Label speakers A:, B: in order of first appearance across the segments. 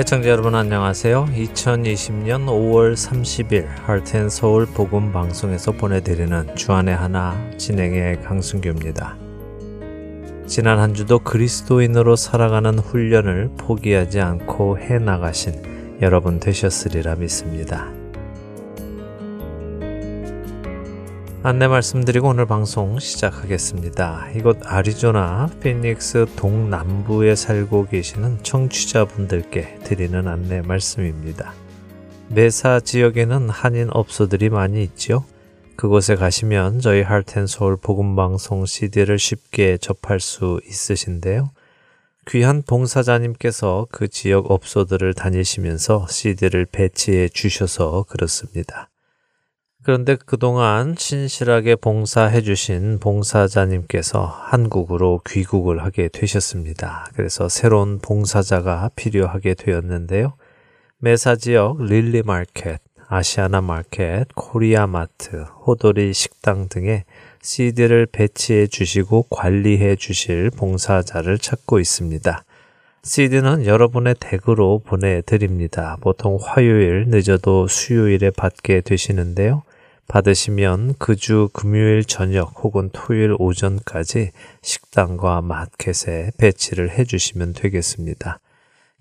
A: 애청자 여러분 안녕하세요. 2020년 5월 30일 할텐 서울 복음 방송에서 보내드리는 주안의 하나 진행의 강승규입니다. 지난 한 주도 그리스도인으로 살아가는 훈련을 포기하지 않고 해 나가신 여러분 되셨으리라 믿습니다. 안내 말씀드리고 오늘 방송 시작하겠습니다. 이곳 아리조나 피닉스 동남부에 살고 계시는 청취자분들께 드리는 안내 말씀입니다. 메사 지역에는 한인 업소들이 많이 있죠. 그곳에 가시면 저희 할텐서울 복음방송 CD를 쉽게 접할 수 있으신데요. 귀한 봉사자님께서 그 지역 업소들을 다니시면서 CD를 배치해 주셔서 그렇습니다. 그런데 그동안 신실하게 봉사해 주신 봉사자님께서 한국으로 귀국을 하게 되셨습니다. 그래서 새로운 봉사자가 필요하게 되었는데요. 메사 지역 릴리 마켓, 아시아나 마켓, 코리아 마트, 호돌이 식당 등에 CD를 배치해 주시고 관리해 주실 봉사자를 찾고 있습니다. CD는 여러분의 댁으로 보내드립니다. 보통 화요일 늦어도 수요일에 받게 되시는데요. 받으시면 그 주 금요일 저녁 혹은 토요일 오전까지 식당과 마켓에 배치를 해 주시면 되겠습니다.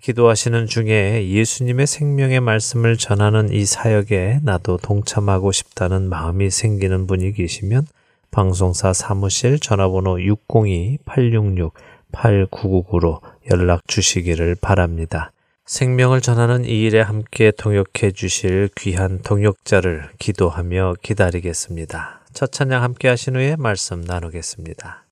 A: 기도하시는 중에 예수님의 생명의 말씀을 전하는 이 사역에 나도 동참하고 싶다는 마음이 생기는 분이 계시면 방송사 사무실 전화번호 602-866-8999로 연락 주시기를 바랍니다. 생명을 전하는 이 일에 함께 동역해 주실 귀한 동역자를 기도하며 기다리겠습니다. 첫 찬양 함께 하신 후에 말씀 나누겠습니다.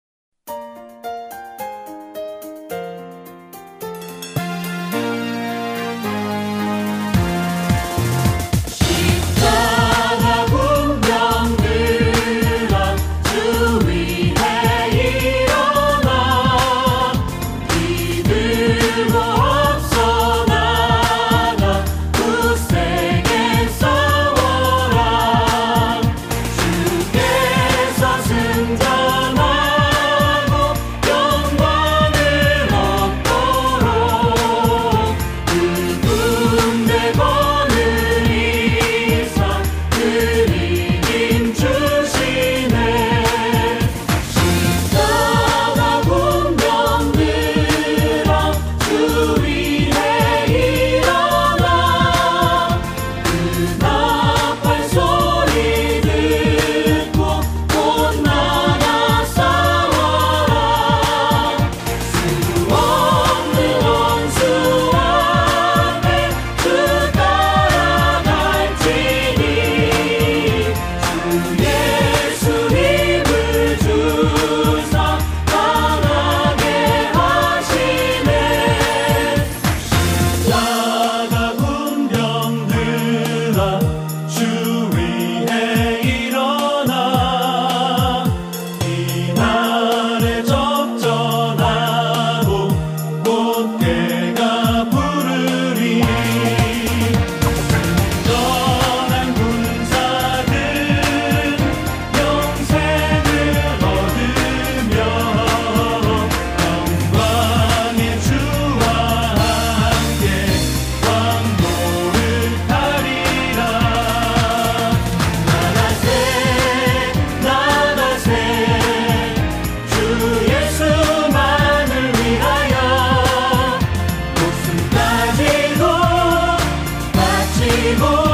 B: anymore.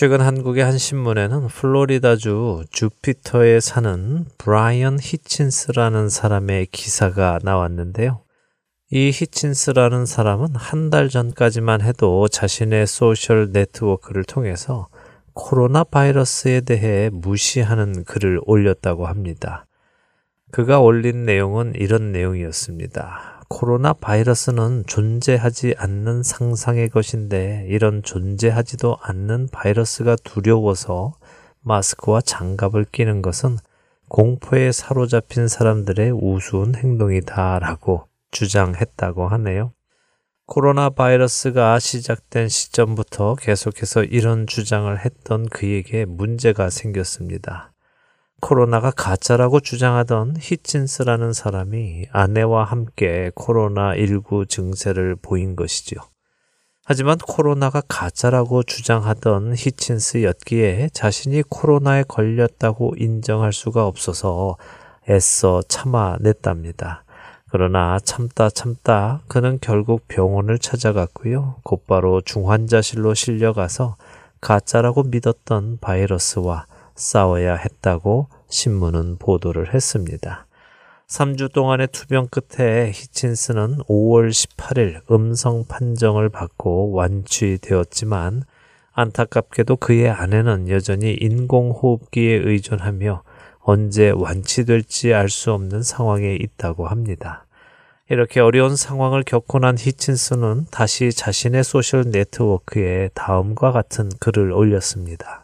A: 최근 한국의 한 신문에는 플로리다주 주피터에 사는 브라이언 히친스라는 사람의 기사가 나왔는데요. 이 히친스라는 사람은 한 달 전까지만 해도 자신의 소셜 네트워크를 통해서 코로나 바이러스에 대해 무시하는 글을 올렸다고 합니다. 그가 올린 내용은 이런 내용이었습니다. 코로나 바이러스는 존재하지 않는 상상의 것인데 이런 존재하지도 않는 바이러스가 두려워서 마스크와 장갑을 끼는 것은 공포에 사로잡힌 사람들의 우스운 행동이다라고 주장했다고 하네요. 코로나 바이러스가 시작된 시점부터 계속해서 이런 주장을 했던 그에게 문제가 생겼습니다. 코로나가 가짜라고 주장하던 히친스라는 사람이 아내와 함께 코로나19 증세를 보인 것이지요. 하지만 코로나가 가짜라고 주장하던 히친스였기에 자신이 코로나에 걸렸다고 인정할 수가 없어서 애써 참아냈답니다. 그러나 참다 참다 그는 결국 병원을 찾아갔고요. 곧바로 중환자실로 실려가서 가짜라고 믿었던 바이러스와 싸워야 했다고 신문은 보도를 했습니다. 3주 동안의 투병 끝에 히친스는 5월 18일 음성 판정을 받고 완치되었지만 안타깝게도 그의 아내는 여전히 인공호흡기에 의존하며 언제 완치될지 알 수 없는 상황에 있다고 합니다. 이렇게 어려운 상황을 겪고 난 히친스는 다시 자신의 소셜 네트워크에 다음과 같은 글을 올렸습니다.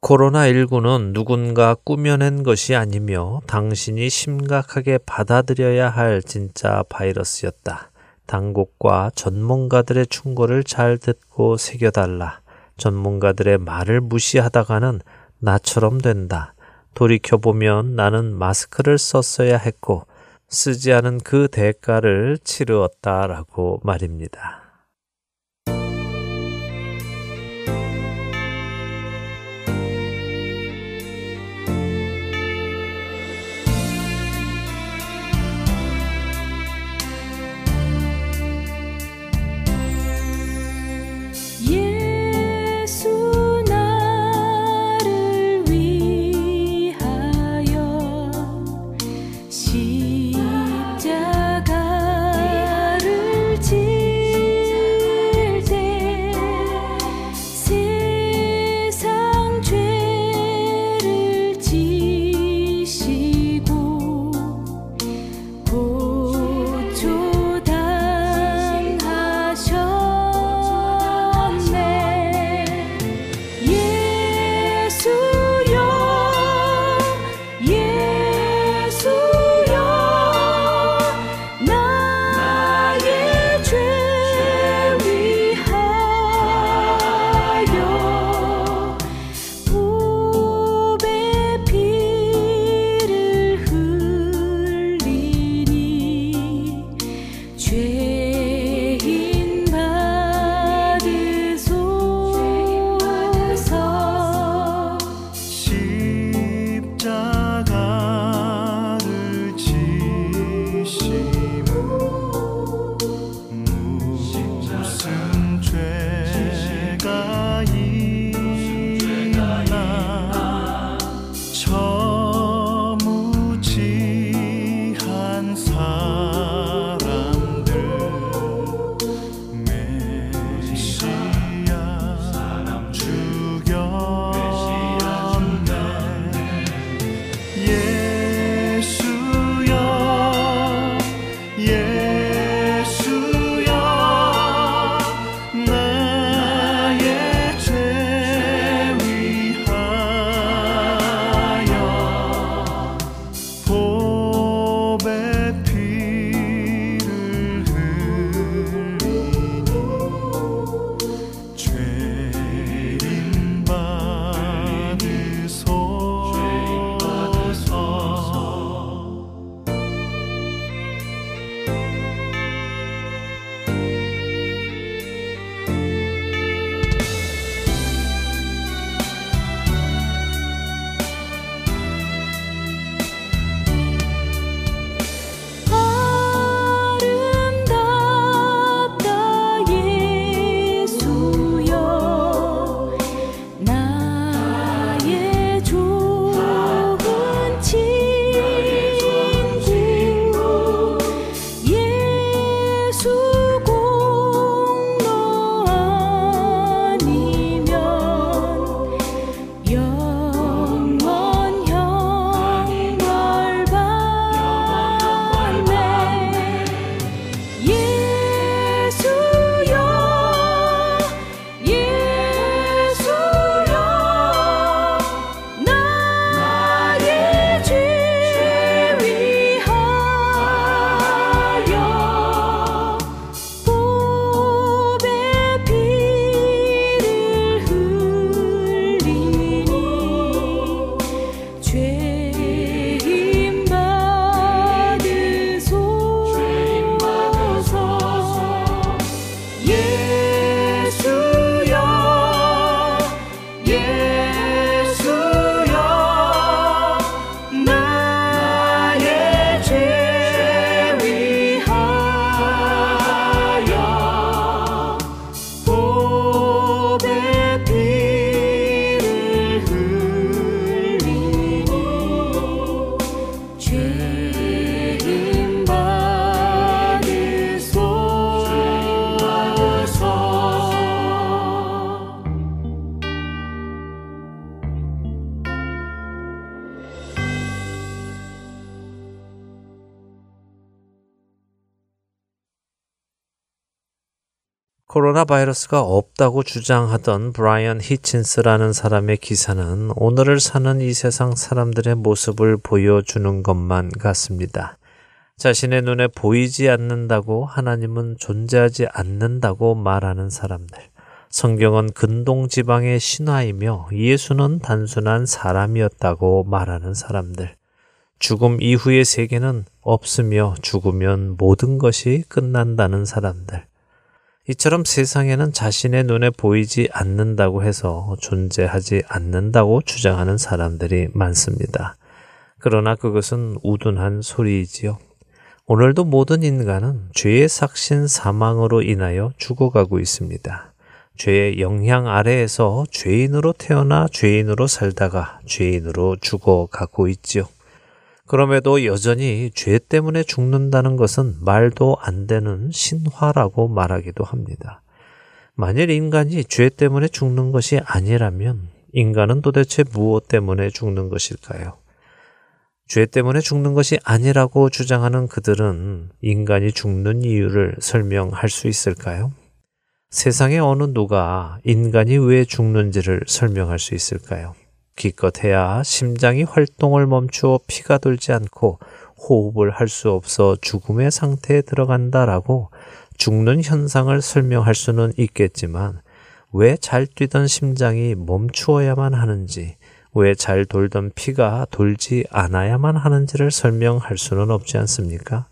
A: 코로나19는 누군가 꾸며낸 것이 아니며 당신이 심각하게 받아들여야 할 진짜 바이러스였다. 당국과 전문가들의 충고를 잘 듣고 새겨달라. 전문가들의 말을 무시하다가는 나처럼 된다. 돌이켜보면 나는 마스크를 썼어야 했고 쓰지 않은 그 대가를 치르었다라고 말입니다. 코로나 바이러스가 없다고 주장하던 브라이언 히친스라는 사람의 기사는 오늘을 사는 이 세상 사람들의 모습을 보여주는 것만 같습니다. 자신의 눈에 보이지 않는다고 하나님은 존재하지 않는다고 말하는 사람들. 성경은 근동 지방의 신화이며 예수는 단순한 사람이었다고 말하는 사람들. 죽음 이후의 세계는 없으며 죽으면 모든 것이 끝난다는 사람들. 이처럼 세상에는 자신의 눈에 보이지 않는다고 해서 존재하지 않는다고 주장하는 사람들이 많습니다. 그러나 그것은 우둔한 소리이지요. 오늘도 모든 인간은 죄의 삭신 사망으로 인하여 죽어가고 있습니다. 죄의 영향 아래에서 죄인으로 태어나 죄인으로 살다가 죄인으로 죽어가고 있지요. 그럼에도 여전히 죄 때문에 죽는다는 것은 말도 안 되는 신화라고 말하기도 합니다. 만일 인간이 죄 때문에 죽는 것이 아니라면 인간은 도대체 무엇 때문에 죽는 것일까요? 죄 때문에 죽는 것이 아니라고 주장하는 그들은 인간이 죽는 이유를 설명할 수 있을까요? 세상에 어느 누가 인간이 왜 죽는지를 설명할 수 있을까요? 기껏 해야 심장이 활동을 멈추어 피가 돌지 않고 호흡을 할 수 없어 죽음의 상태에 들어간다라고 죽는 현상을 설명할 수는 있겠지만 왜 잘 뛰던 심장이 멈추어야만 하는지 왜 잘 돌던 피가 돌지 않아야만 하는지를 설명할 수는 없지 않습니까?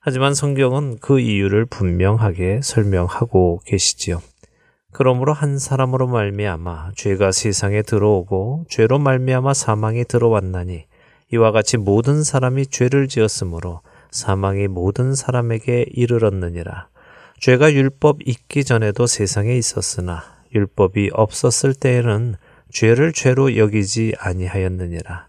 A: 하지만 성경은 그 이유를 분명하게 설명하고 계시지요. 그러므로 한 사람으로 말미암아 죄가 세상에 들어오고 죄로 말미암아 사망이 들어왔나니 이와 같이 모든 사람이 죄를 지었으므로 사망이 모든 사람에게 이르렀느니라. 죄가 율법 있기 전에도 세상에 있었으나 율법이 없었을 때에는 죄를 죄로 여기지 아니하였느니라.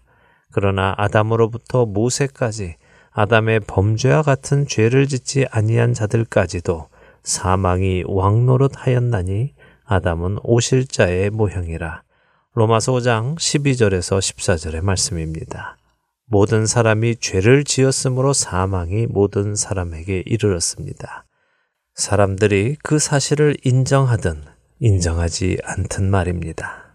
A: 그러나 아담으로부터 모세까지 아담의 범죄와 같은 죄를 짓지 아니한 자들까지도 사망이 왕노릇하였나니 아담은 오실자의 모형이라. 로마서 5장 12절에서 14절의 말씀입니다. 모든 사람이 죄를 지었으므로 사망이 모든 사람에게 이르렀습니다. 사람들이 그 사실을 인정하든 인정하지 않든 말입니다.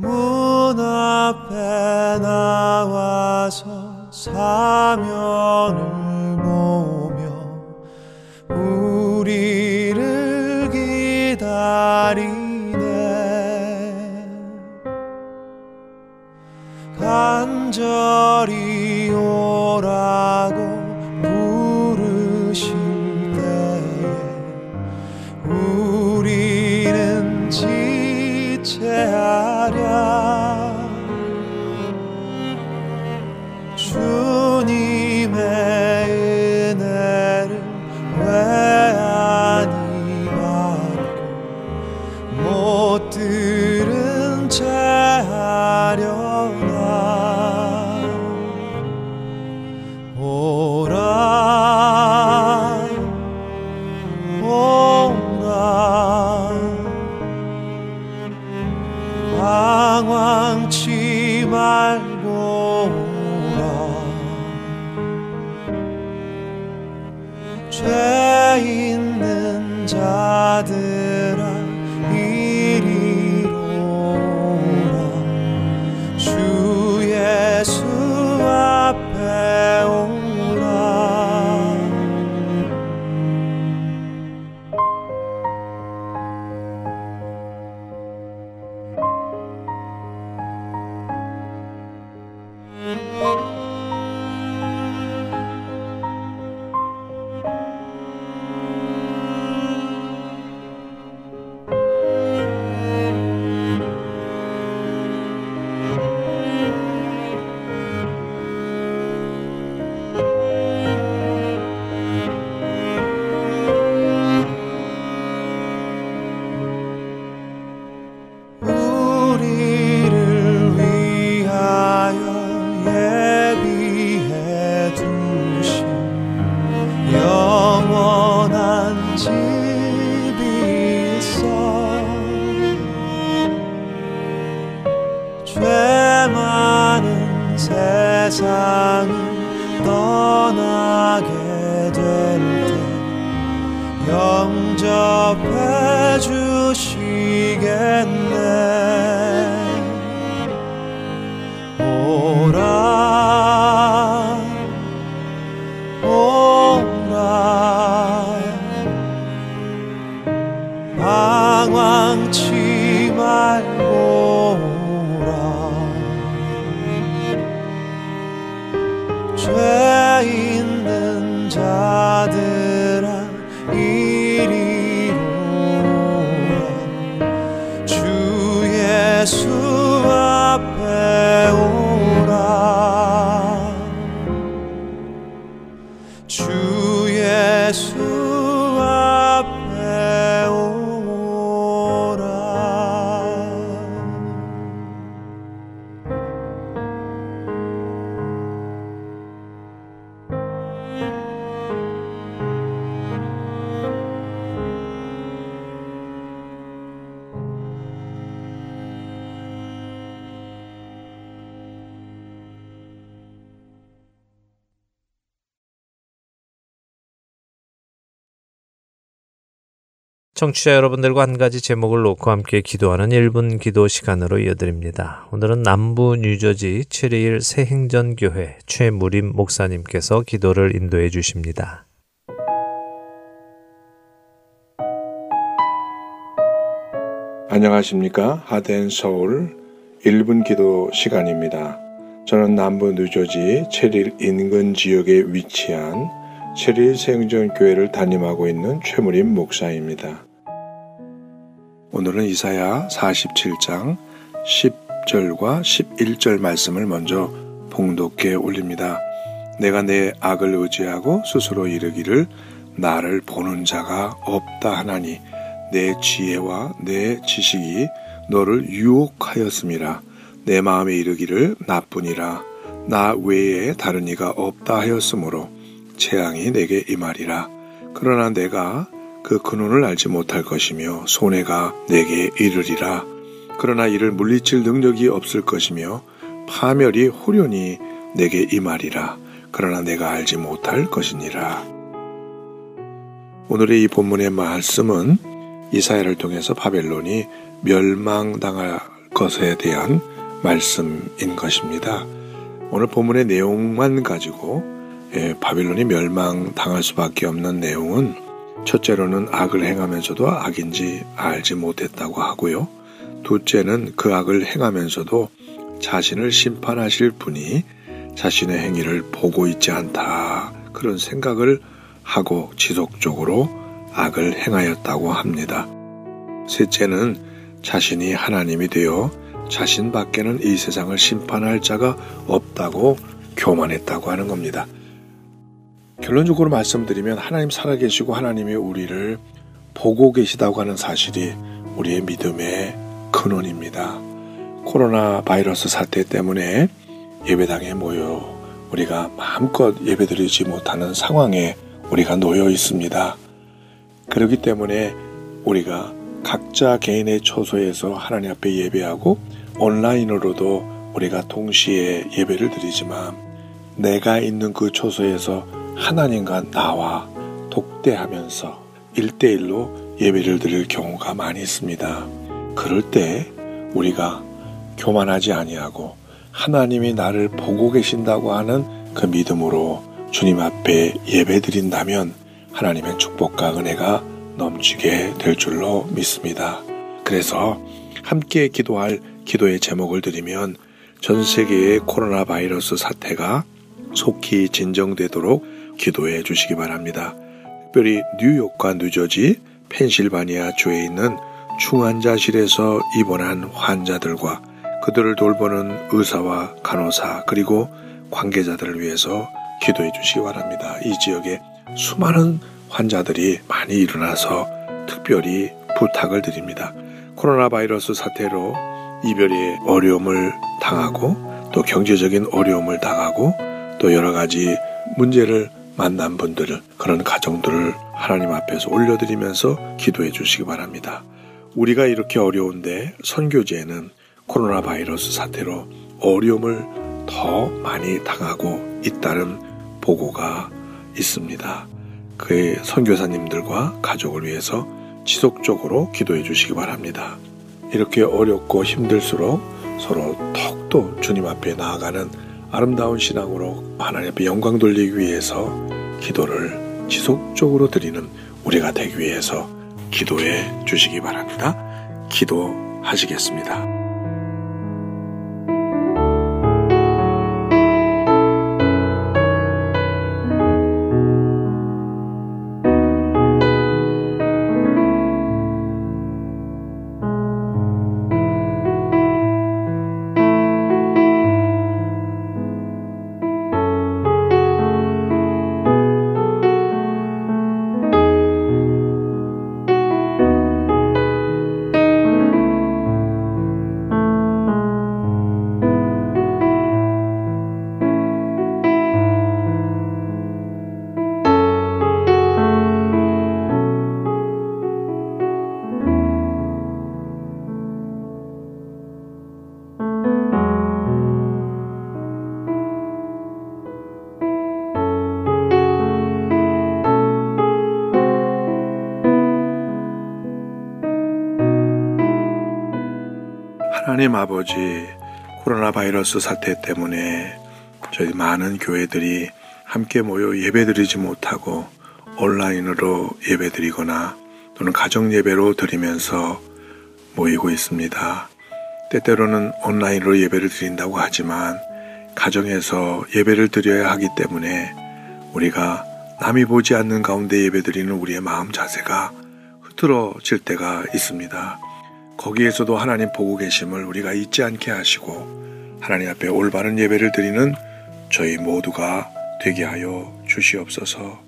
C: 문 앞에 나와서 사면을
A: 청취자 여러분들과 한 가지 제목을 놓고 함께 기도하는 1분 기도 시간으로 이어드립니다. 오늘은 남부 뉴저지 체리일 새행전교회 최무림 목사님께서 기도를 인도해 주십니다.
D: 안녕하십니까. 하덴 서울 1분 기도 시간입니다. 저는 남부 뉴저지 체릴 인근 지역에 위치한 체릴 생전교회를 담임하고 있는 최무림 목사입니다. 오늘은 이사야 47장 10절과 11절 말씀을 먼저 봉독해 올립니다. 내가 내 악을 의지하고 스스로 이르기를 나를 보는 자가 없다 하나니 내 지혜와 내 지식이 너를 유혹하였음이라. 내 마음에 이르기를 나뿐이라. 나 외에 다른 이가 없다 하였으므로 재앙이 내게 임하리라. 그러나 내가 그 근원을 알지 못할 것이며 손해가 내게 이르리라. 그러나 이를 물리칠 능력이 없을 것이며 파멸이 호련히 내게 임하리라. 그러나 내가 알지 못할 것이니라. 오늘의 이 본문의 말씀은 이사야를 통해서 바벨론이 멸망당할 것에 대한 말씀인 것입니다. 오늘 본문의 내용만 가지고 예, 바벨론이 멸망당할 수밖에 없는 내용은 첫째로는 악을 행하면서도 악인지 알지 못했다고 하고요. 둘째는 그 악을 행하면서도 자신을 심판하실 분이 자신의 행위를 보고 있지 않다. 그런 생각을 하고 지속적으로 악을 행하였다고 합니다. 셋째는 자신이 하나님이 되어 자신 밖에는 이 세상을 심판할 자가 없다고 교만했다고 하는 겁니다. 결론적으로 말씀드리면 하나님 살아계시고 하나님이 우리를 보고 계시다고 하는 사실이 우리의 믿음의 근원입니다. 코로나 바이러스 사태 때문에 예배당에 모여 우리가 마음껏 예배드리지 못하는 상황에 우리가 놓여 있습니다. 그렇기 때문에 우리가 각자 개인의 처소에서 하나님 앞에 예배하고 온라인으로도 우리가 동시에 예배를 드리지만 내가 있는 그 처소에서 하나님과 나와 독대하면서 일대일로 예배를 드릴 경우가 많이 있습니다. 그럴 때 우리가 교만하지 아니하고 하나님이 나를 보고 계신다고 하는 그 믿음으로 주님 앞에 예배 드린다면 하나님의 축복과 은혜가 넘치게 될 줄로 믿습니다. 그래서 함께 기도할 기도의 제목을 드리면 전 세계의 코로나 바이러스 사태가 속히 진정되도록 기도해 주시기 바랍니다. 특별히 뉴욕과 뉴저지, 펜실바니아 주에 있는 중환자실에서 입원한 환자들과 그들을 돌보는 의사와 간호사 그리고 관계자들을 위해서 기도해 주시기 바랍니다. 이 지역에 수많은 환자들이 많이 일어나서 특별히 부탁을 드립니다. 코로나 바이러스 사태로 이별의 어려움을 당하고 또 경제적인 어려움을 당하고 또 여러 가지 문제를 만난 분들을 그런 가정들을 하나님 앞에서 올려드리면서 기도해 주시기 바랍니다. 우리가 이렇게 어려운데 선교제에는 코로나 바이러스 사태로 어려움을 더 많이 당하고 있다는 보고가 있습니다. 그의 선교사님들과 가족을 위해서 지속적으로 기도해 주시기 바랍니다. 이렇게 어렵고 힘들수록 서로 더욱더 주님 앞에 나아가는 아름다운 신앙으로 하나님 앞에 영광 돌리기 위해서 기도를 지속적으로 드리는 우리가 되기 위해서 기도해 주시기 바랍니다. 기도하시겠습니다. 하나님 아버지 코로나 바이러스 사태 때문에 저희 많은 교회들이 함께 모여 예배드리지 못하고 온라인으로 예배드리거나 또는 가정 예배로 드리면서 모이고 있습니다. 때때로는 온라인으로 예배를 드린다고 하지만 가정에서 예배를 드려야 하기 때문에 우리가 남이 보지 않는 가운데 예배드리는 우리의 마음 자세가 흐트러질 때가 있습니다. 거기에서도 하나님 보고 계심을 우리가 잊지 않게 하시고 하나님 앞에 올바른 예배를 드리는 저희 모두가 되게 하여 주시옵소서.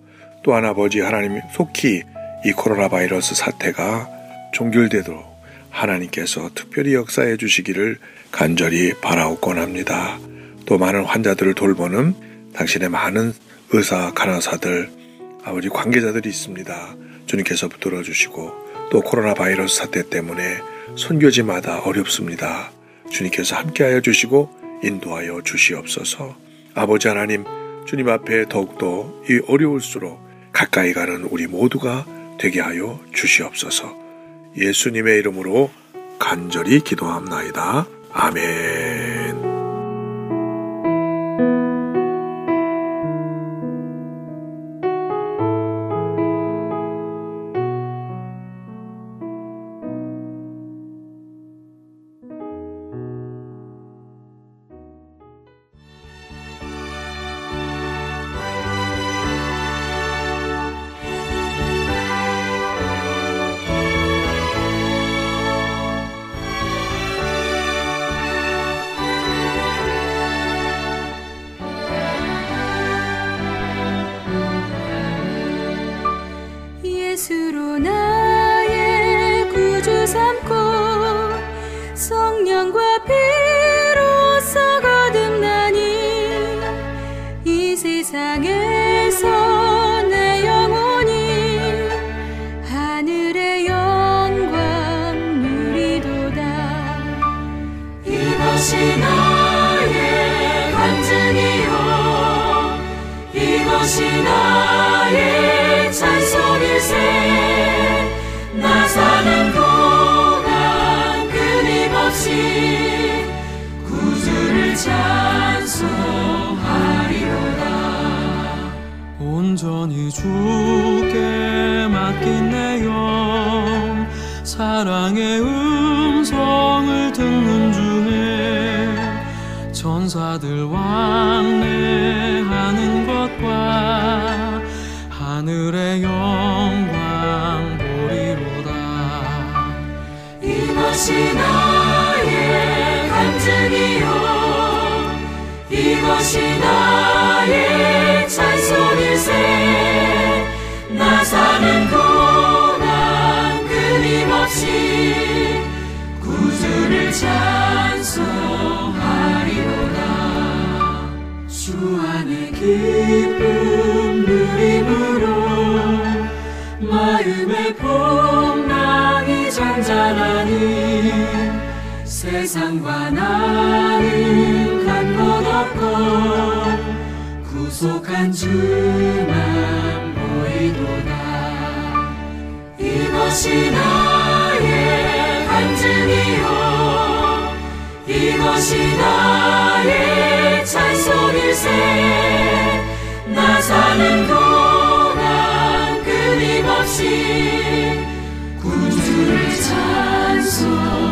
D: 또한 아버지 하나님 속히 이 코로나 바이러스 사태가 종결되도록 하나님께서 특별히 역사해 주시기를 간절히 바라옵곤 합니다. 또 많은 환자들을 돌보는 당신의 많은 의사, 간호사들, 아버지 관계자들이 있습니다. 주님께서 붙들어 주시고 또 코로나 바이러스 사태 때문에 선교지마다 어렵습니다. 주님께서 함께하여 주시고 인도하여 주시옵소서. 아버지 하나님, 주님 앞에 더욱더 이 어려울수록 가까이 가는 우리 모두가 되게 하여 주시옵소서. 예수님의 이름으로 간절히 기도합나이다. 아멘.
E: 온전히 주께 맡긴 내영 사랑의 음성을 듣는 중에 천사들 왕래하는 것과 하늘의 영광 보리로다.
F: 이것이 나의 간증이요. 이것이 나의 찬송일세 찬송하리로다. 주 안에 기쁨 누림으로 마음의 풍랑이 잔잔하니 세상과 나는 간것 없고 구속한 주만 보이도다. 이것이 나의 간증이요 이것이 나의 찬송일세. 나 사는 동안 끊임없이 구주를 찬송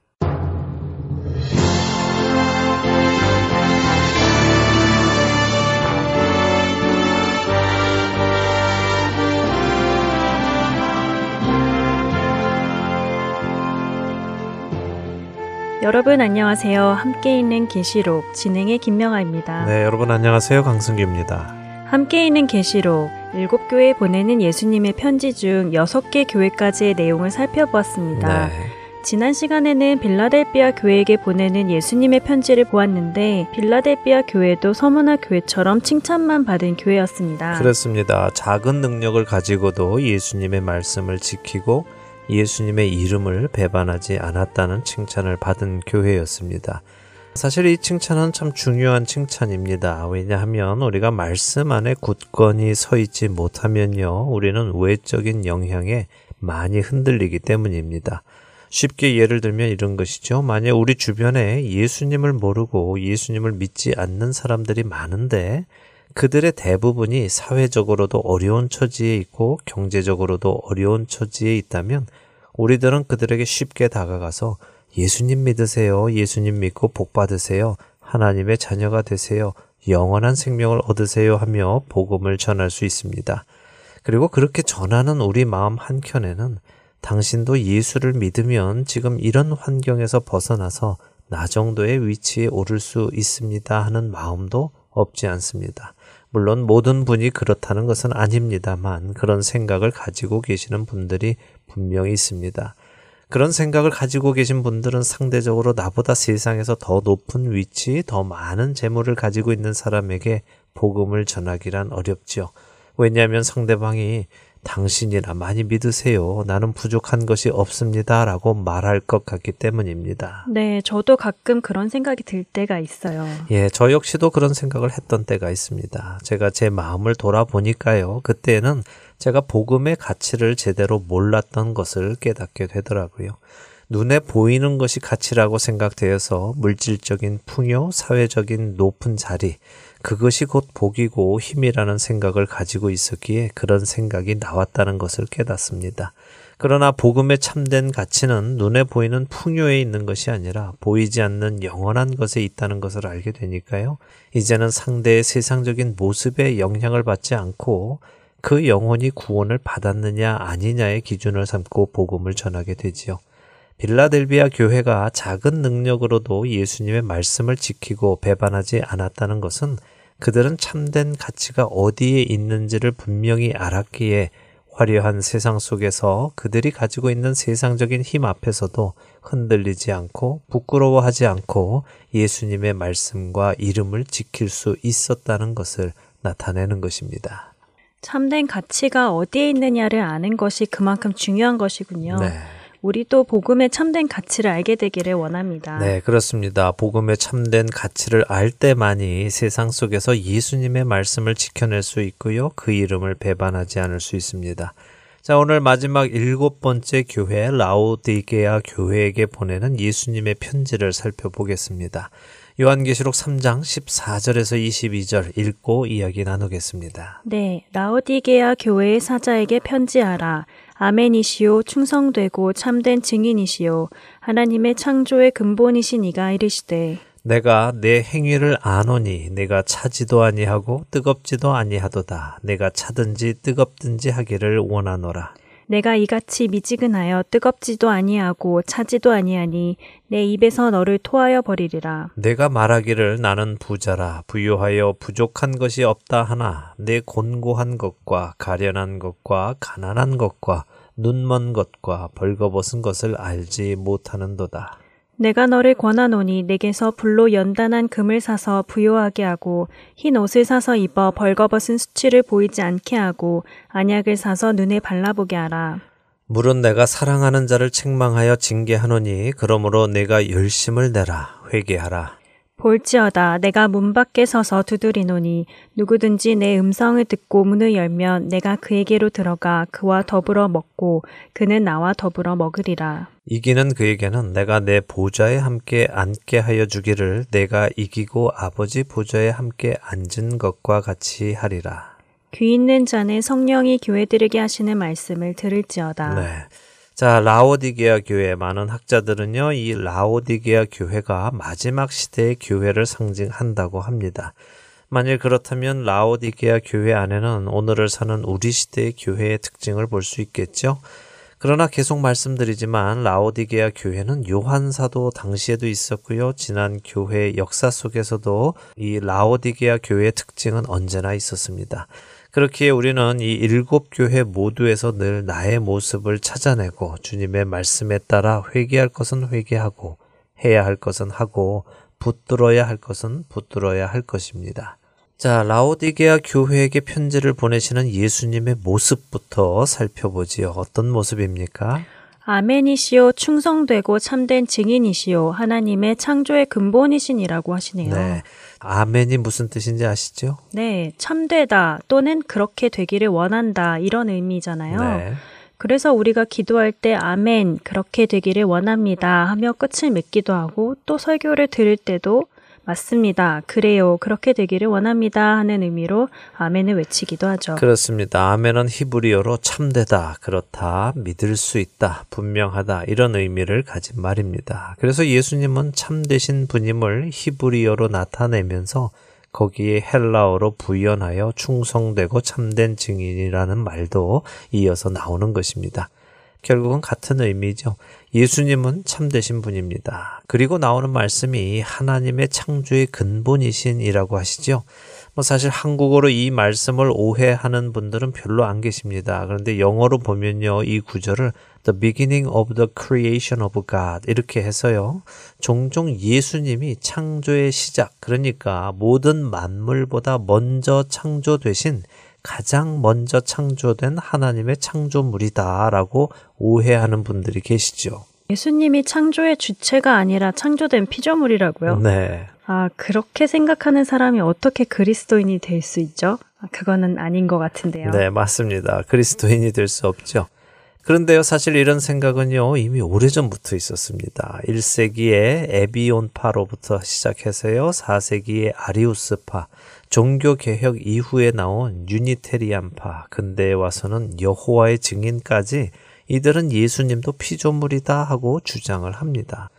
G: 여러분 안녕하세요. 함께 있는 계시록 진행의 김명아입니다.
A: 네, 여러분 안녕하세요. 강승규입니다.
G: 함께 있는 계시록 일곱 교회에 보내는 예수님의 편지 중 여섯 개 교회까지의 내용을 살펴보았습니다.
A: 네.
G: 지난 시간에는 빌라델비아 교회에게 보내는 예수님의 편지를 보았는데 빌라델비아 교회도 서머나 교회처럼 칭찬만 받은 교회였습니다.
A: 그렇습니다. 작은 능력을 가지고도 예수님의 말씀을 지키고 예수님의 이름을 배반하지 않았다는 칭찬을 받은 교회였습니다. 사실 이 칭찬은 참 중요한 칭찬입니다. 왜냐하면 우리가 말씀 안에 굳건히 서 있지 못하면요, 우리는 외적인 영향에 많이 흔들리기 때문입니다. 쉽게 예를 들면 이런 것이죠. 만약 우리 주변에 예수님을 모르고 예수님을 믿지 않는 사람들이 많은데 그들의 대부분이 사회적으로도 어려운 처지에 있고 경제적으로도 어려운 처지에 있다면 우리들은 그들에게 쉽게 다가가서 예수님 믿으세요. 예수님 믿고 복 받으세요. 하나님의 자녀가 되세요. 영원한 생명을 얻으세요 하며 복음을 전할 수 있습니다. 그리고 그렇게 전하는 우리 마음 한켠에는 당신도 예수를 믿으면 지금 이런 환경에서 벗어나서 나 정도의 위치에 오를 수 있습니다 하는 마음도 없지 않습니다. 물론 모든 분이 그렇다는 것은 아닙니다만 그런 생각을 가지고 계시는 분들이 분명히 있습니다. 그런 생각을 가지고 계신 분들은 상대적으로 나보다 세상에서 더 높은 위치, 더 많은 재물을 가지고 있는 사람에게 복음을 전하기란 어렵죠. 왜냐하면 상대방이 당신이나 많이 믿으세요. 나는 부족한 것이 없습니다. 라고 말할 것 같기 때문입니다.
G: 네, 저도 가끔 그런 생각이 들 때가 있어요.
A: 예, 저 역시도 그런 생각을 했던 때가 있습니다. 제가 제 마음을 돌아보니까요. 그때는 제가 복음의 가치를 제대로 몰랐던 것을 깨닫게 되더라고요. 눈에 보이는 것이 가치라고 생각되어서 물질적인 풍요, 사회적인 높은 자리, 그것이 곧 복이고 힘이라는 생각을 가지고 있었기에 그런 생각이 나왔다는 것을 깨닫습니다. 그러나 복음의 참된 가치는 눈에 보이는 풍요에 있는 것이 아니라 보이지 않는 영원한 것에 있다는 것을 알게 되니까요. 이제는 상대의 세상적인 모습에 영향을 받지 않고 그 영혼이 구원을 받았느냐 아니냐의 기준을 삼고 복음을 전하게 되지요. 빌라델비아 교회가 작은 능력으로도 예수님의 말씀을 지키고 배반하지 않았다는 것은 그들은 참된 가치가 어디에 있는지를 분명히 알았기에 화려한 세상 속에서 그들이 가지고 있는 세상적인 힘 앞에서도 흔들리지 않고 부끄러워하지 않고 예수님의 말씀과 이름을 지킬 수 있었다는 것을 나타내는 것입니다.
G: 참된 가치가 어디에 있느냐를 아는 것이 그만큼 중요한 것이군요.
A: 네.
G: 우리도 복음의 참된 가치를 알게 되기를 원합니다.
A: 네, 그렇습니다. 복음의 참된 가치를 알 때만이 세상 속에서 예수님의 말씀을 지켜낼 수 있고요. 그 이름을 배반하지 않을 수 있습니다. 자, 오늘 마지막 일곱 번째 교회 라오디게아 교회에게 보내는 예수님의 편지를 살펴보겠습니다. 요한계시록 3장 14절에서 22절 읽고 이야기 나누겠습니다.
G: 네, 라오디게아 교회의 사자에게 편지하라. 아멘이시오 충성되고 참된 증인이시오. 하나님의 창조의 근본이신 이가 이르시되
A: 내가 내 행위를 아노니 내가 차지도 아니하고 뜨겁지도 아니하도다. 내가 차든지 뜨겁든지 하기를 원하노라.
G: 내가 이같이 미지근하여 뜨겁지도 아니하고 차지도 아니하니 내 입에서 너를 토하여 버리리라.
A: 내가 말하기를 나는 부자라. 부유하여 부족한 것이 없다 하나 내 곤고한 것과 가련한 것과 가난한 것과 눈먼 것과 벌거벗은 것을 알지 못하는도다.
G: 내가 너를 권하노니 내게서 불로 연단한 금을 사서 부요하게 하고 흰 옷을 사서 입어 벌거벗은 수치를 보이지 않게 하고 안약을 사서 눈에 발라보게 하라.
A: 물은 내가 사랑하는 자를 책망하여 징계하노니 그러므로 내가 열심을 내라 회개하라.
G: 볼지어다 내가 문 밖에 서서 두드리노니 누구든지 내 음성을 듣고 문을 열면 내가 그에게로 들어가 그와 더불어 먹고 그는 나와 더불어 먹으리라.
A: 이기는 그에게는 내가 내 보좌에 함께 앉게 하여 주기를 내가 이기고 아버지 보좌에 함께 앉은 것과 같이 하리라.
G: 귀 있는 자는 성령이 교회들에게 하시는 말씀을 들을지어다.
A: 네. 자, 라오디게아 교회 많은 학자들은요, 이 라오디게아 교회가 마지막 시대의 교회를 상징한다고 합니다. 만일 그렇다면 라오디게아 교회 안에는 오늘을 사는 우리 시대의 교회의 특징을 볼 수 있겠죠? 그러나 계속 말씀드리지만 라오디게아 교회는 요한 사도 당시에도 있었고요. 지난 교회 역사 속에서도 이 라오디게아 교회의 특징은 언제나 있었습니다. 그렇기에 우리는 이 일곱 교회 모두에서 늘 나의 모습을 찾아내고 주님의 말씀에 따라 회개할 것은 회개하고 해야 할 것은 하고 붙들어야 할 것은 붙들어야 할 것입니다. 자, 라오디게아 교회에게 편지를 보내시는 예수님의 모습부터 살펴보지요. 어떤 모습입니까?
G: 아멘이시오 충성되고 참된 증인이시오 하나님의 창조의 근본이신이라고 하시네요.
A: 네. 아멘이 무슨 뜻인지 아시죠?
G: 네, 참되다 또는 그렇게 되기를 원한다 이런 의미잖아요.
A: 네.
G: 그래서 우리가 기도할 때 아멘 그렇게 되기를 원합니다 하며 끝을 맺기도 하고 또 설교를 들을 때도 맞습니다. 그래요. 그렇게 되기를 원합니다. 하는 의미로 아멘을 외치기도 하죠.
A: 그렇습니다. 아멘은 히브리어로 참되다, 그렇다, 믿을 수 있다, 분명하다 이런 의미를 가진 말입니다. 그래서 예수님은 참되신 분임을 히브리어로 나타내면서 거기에 헬라어로 부연하여 충성되고 참된 증인이라는 말도 이어서 나오는 것입니다. 결국은 같은 의미죠. 예수님은 참되신 분입니다. 그리고 나오는 말씀이 하나님의 창조의 근본이신이라고 하시죠. 뭐 사실 한국어로 이 말씀을 오해하는 분들은 별로 안 계십니다. 그런데 영어로 보면요, 이 구절을 The beginning of the creation of God 이렇게 해서요. 종종 예수님이 창조의 시작, 그러니까 모든 만물보다 먼저 창조되신 가장 먼저 창조된 하나님의 창조물이다라고 오해하는 분들이 계시죠.
G: 예수님이 창조의 주체가 아니라 창조된 피조물이라고요?
A: 네.
G: 아, 그렇게 생각하는 사람이 어떻게 그리스도인이 될 수 있죠? 아, 그거는 아닌 것 같은데요.
A: 네, 맞습니다. 그리스도인이 될 수 없죠. 그런데요, 사실 이런 생각은요, 이미 오래전부터 있었습니다. 1세기에 에비온파로부터 시작해서요, 4세기에 아리우스파, 종교개혁 이후에 나온 유니테리안파, 근대에 와서는 여호와의 증인까지 이들은 예수님도 피조물이다 하고 주장을 합니다.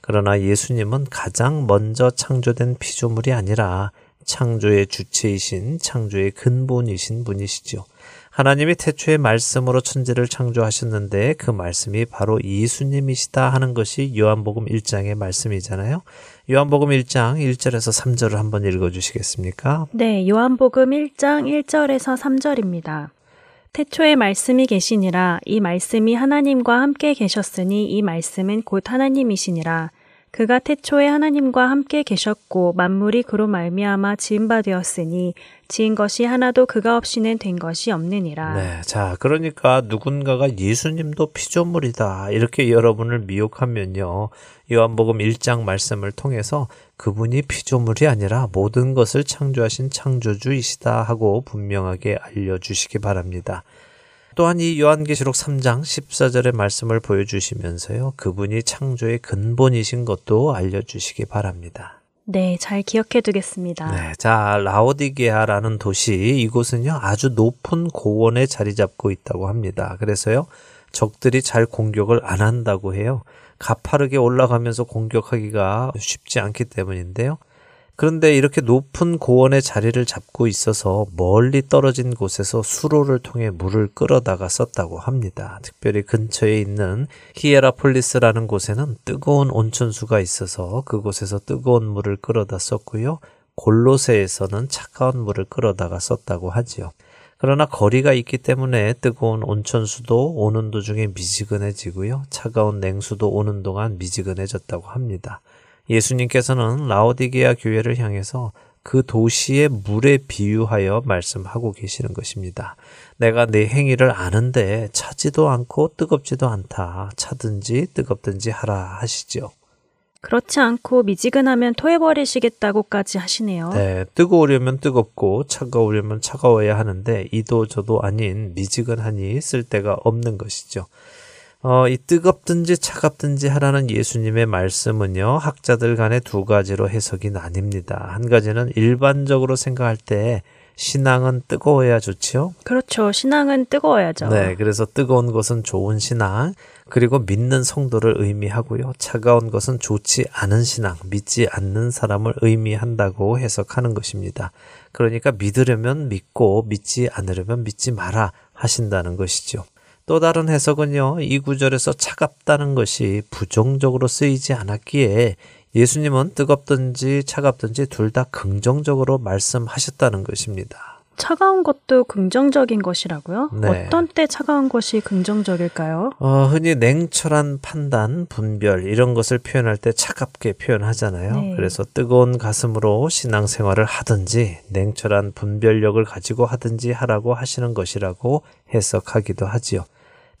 A: 그러나 예수님은 가장 먼저 창조된 피조물이 아니라 창조의 주체이신 창조의 근본이신 분이시죠. 하나님이 태초의 말씀으로 천지를 창조하셨는데 그 말씀이 바로 예수님이시다 하는 것이 요한복음 1장의 말씀이잖아요. 요한복음 1장 1절에서 3절을 한번 읽어 주시겠습니까?
G: 네, 요한복음 1장 1절에서 3절입니다. 태초에 말씀이 계시니라 이 말씀이 하나님과 함께 계셨으니 이 말씀은 곧 하나님이시니라 그가 태초에 하나님과 함께 계셨고 만물이 그로 말미암아 지은 바 되었으니 지은 것이 하나도 그가 없이는 된 것이 없느니라.
A: 네. 자, 그러니까 누군가가 예수님도 피조물이다. 이렇게 여러분을 미혹하면요. 요한복음 1장 말씀을 통해서 그분이 피조물이 아니라 모든 것을 창조하신 창조주이시다 하고 분명하게 알려주시기 바랍니다. 또한 이 요한계시록 3장 14절의 말씀을 보여주시면서요. 그분이 창조의 근본이신 것도 알려주시기 바랍니다.
G: 네, 잘 기억해 두겠습니다.
A: 네, 자, 라오디게아라는 도시, 이곳은요, 아주 높은 고원에 자리 잡고 있다고 합니다. 그래서요, 적들이 잘 공격을 안 한다고 해요. 가파르게 올라가면서 공격하기가 쉽지 않기 때문인데요. 그런데 이렇게 높은 고원의 자리를 잡고 있어서 멀리 떨어진 곳에서 수로를 통해 물을 끌어다가 썼다고 합니다. 특별히 근처에 있는 히에라폴리스라는 곳에는 뜨거운 온천수가 있어서 그곳에서 뜨거운 물을 끌어다 썼고요. 골로새에서는 차가운 물을 끌어다가 썼다고 하지요. 그러나 거리가 있기 때문에 뜨거운 온천수도 오는 도중에 미지근해지고요. 차가운 냉수도 오는 동안 미지근해졌다고 합니다. 예수님께서는 라오디게아 교회를 향해서 그 도시의 물에 비유하여 말씀하고 계시는 것입니다. 내가 내 행위를 아는데 차지도 않고 뜨겁지도 않다. 차든지 뜨겁든지 하라 하시죠.
G: 그렇지 않고 미지근하면 토해버리시겠다고까지 하시네요.
A: 네, 뜨거우려면 뜨겁고 차가우려면 차가워야 하는데 이도 저도 아닌 미지근하니 쓸데가 없는 것이죠. 어, 이 뜨겁든지 차갑든지 하라는 예수님의 말씀은요, 학자들 간에 두 가지로 해석이 나뉩니다. 한 가지는 일반적으로 생각할 때 신앙은 뜨거워야 좋지요?
G: 그렇죠. 신앙은 뜨거워야죠.
A: 네, 그래서 뜨거운 것은 좋은 신앙, 그리고 믿는 성도를 의미하고요. 차가운 것은 좋지 않은 신앙, 믿지 않는 사람을 의미한다고 해석하는 것입니다. 그러니까 믿으려면 믿고 믿지 않으려면 믿지 마라 하신다는 것이죠. 또 다른 해석은요, 이 구절에서 차갑다는 것이 부정적으로 쓰이지 않았기에 예수님은 뜨겁든지 차갑든지 둘 다 긍정적으로 말씀하셨다는 것입니다.
G: 차가운 것도 긍정적인 것이라고요?
A: 네.
G: 어떤 때 차가운 것이 긍정적일까요?
A: 어, 흔히 냉철한 판단, 분별 이런 것을 표현할 때 차갑게 표현하잖아요.
G: 네.
A: 그래서 뜨거운 가슴으로 신앙생활을 하든지 냉철한 분별력을 가지고 하든지 하라고 하시는 것이라고 해석하기도 하지요.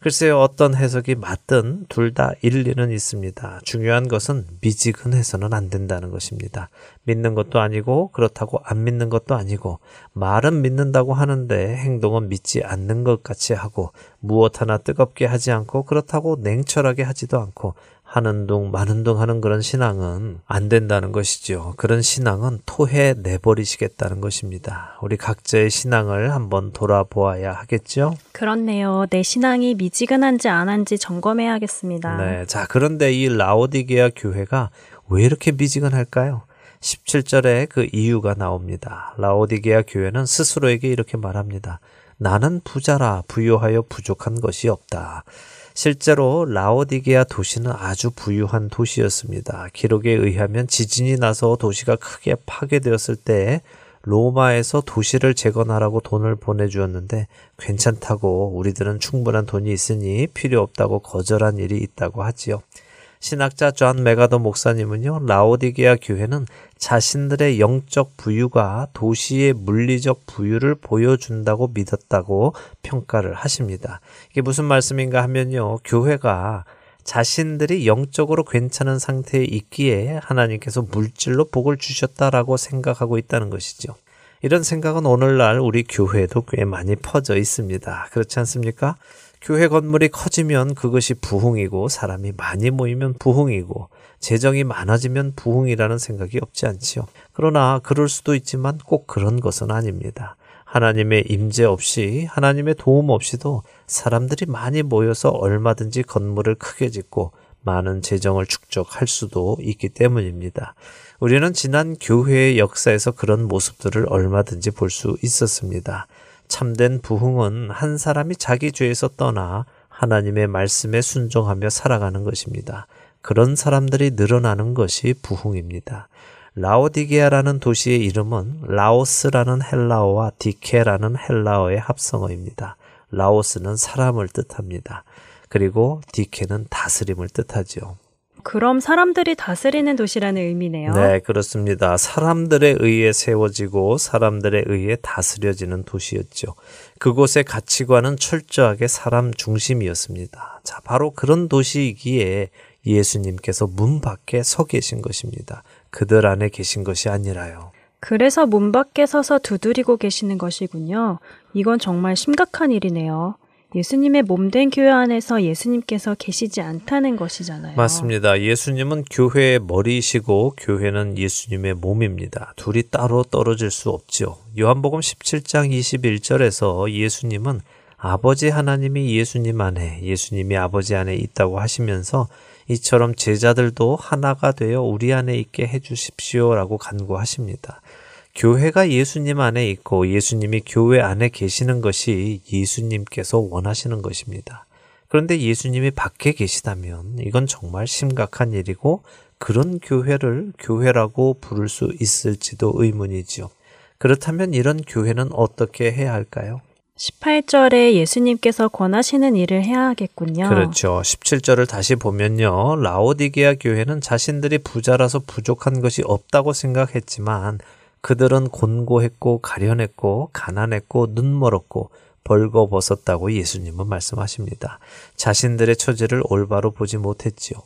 A: 글쎄요, 어떤 해석이 맞든 둘 다 일리는 있습니다. 중요한 것은 미지근해서는 안 된다는 것입니다. 믿는 것도 아니고 그렇다고 안 믿는 것도 아니고 말은 믿는다고 하는데 행동은 믿지 않는 것 같이 하고 무엇 하나 뜨겁게 하지 않고 그렇다고 냉철하게 하지도 않고 하는 둥 마는 둥 하는 그런 신앙은 안 된다는 것이죠. 그런 신앙은 토해 내버리시겠다는 것입니다. 우리 각자의 신앙을 한번 돌아보아야 하겠죠.
G: 그렇네요. 내 신앙이 미지근한지 안 한지 점검해야겠습니다.
A: 네. 자, 그런데 이 라오디게아 교회가 왜 이렇게 미지근할까요? 17절에 그 이유가 나옵니다. 라오디게아 교회는 스스로에게 이렇게 말합니다. 나는 부자라 부유하여 부족한 것이 없다. 실제로 라오디게아 도시는 아주 부유한 도시였습니다. 기록에 의하면 지진이 나서 도시가 크게 파괴되었을 때 로마에서 도시를 재건하라고 돈을 보내주었는데 괜찮다고 우리들은 충분한 돈이 있으니 필요 없다고 거절한 일이 있다고 하지요. 신학자 존 맥아더 목사님은요, 라오디게아 교회는 자신들의 영적 부유가 도시의 물리적 부유를 보여준다고 믿었다고 평가를 하십니다. 이게 무슨 말씀인가 하면요, 교회가 자신들이 영적으로 괜찮은 상태에 있기에 하나님께서 물질로 복을 주셨다라고 생각하고 있다는 것이죠. 이런 생각은 오늘날 우리 교회에도 꽤 많이 퍼져 있습니다. 그렇지 않습니까? 교회 건물이 커지면 그것이 부흥이고 사람이 많이 모이면 부흥이고 재정이 많아지면 부흥이라는 생각이 없지 않지요. 그러나 그럴 수도 있지만 꼭 그런 것은 아닙니다. 하나님의 임재 없이 하나님의 도움 없이도 사람들이 많이 모여서 얼마든지 건물을 크게 짓고 많은 재정을 축적할 수도 있기 때문입니다. 우리는 지난 교회의 역사에서 그런 모습들을 얼마든지 볼 수 있었습니다. 참된 부흥은 한 사람이 자기 죄에서 떠나 하나님의 말씀에 순종하며 살아가는 것입니다. 그런 사람들이 늘어나는 것이 부흥입니다. 라오디게아라는 도시의 이름은 라오스라는 헬라어와 디케라는 헬라어의 합성어입니다. 라오스는 사람을 뜻합니다. 그리고 디케는 다스림을 뜻하지요.
G: 그럼 사람들이 다스리는 도시라는 의미네요.
A: 네, 그렇습니다. 사람들에 의해 세워지고 사람들에 의해 다스려지는 도시였죠. 그곳의 가치관은 철저하게 사람 중심이었습니다. 자, 바로 그런 도시이기에 예수님께서 문 밖에 서 계신 것입니다. 그들 안에 계신 것이 아니라요.
G: 그래서 문 밖에 서서 두드리고 계시는 것이군요. 이건 정말 심각한 일이네요. 예수님의 몸된 교회 안에서 예수님께서 계시지 않다는 것이잖아요.
A: 맞습니다. 예수님은 교회의 머리이시고 교회는 예수님의 몸입니다. 둘이 따로 떨어질 수 없죠. 요한복음 17장 21절에서 예수님은 아버지 하나님이 예수님 안에, 예수님이 아버지 안에 있다고 하시면서 이처럼 제자들도 하나가 되어 우리 안에 있게 해 주십시오라고 간구하십니다. 교회가 예수님 안에 있고 예수님이 교회 안에 계시는 것이 예수님께서 원하시는 것입니다. 그런데 예수님이 밖에 계시다면 이건 정말 심각한 일이고 그런 교회를 교회라고 부를 수 있을지도 의문이지요. 그렇다면 이런 교회는 어떻게 해야 할까요?
G: 18절에 예수님께서 권하시는 일을 해야 하겠군요.
A: 그렇죠. 17절을 다시 보면요. 라오디게아 교회는 자신들이 부자라서 부족한 것이 없다고 생각했지만 그들은 곤고했고 가련했고 가난했고 눈멀었고 벌거벗었다고 예수님은 말씀하십니다. 자신들의 처지를 올바로 보지 못했지요.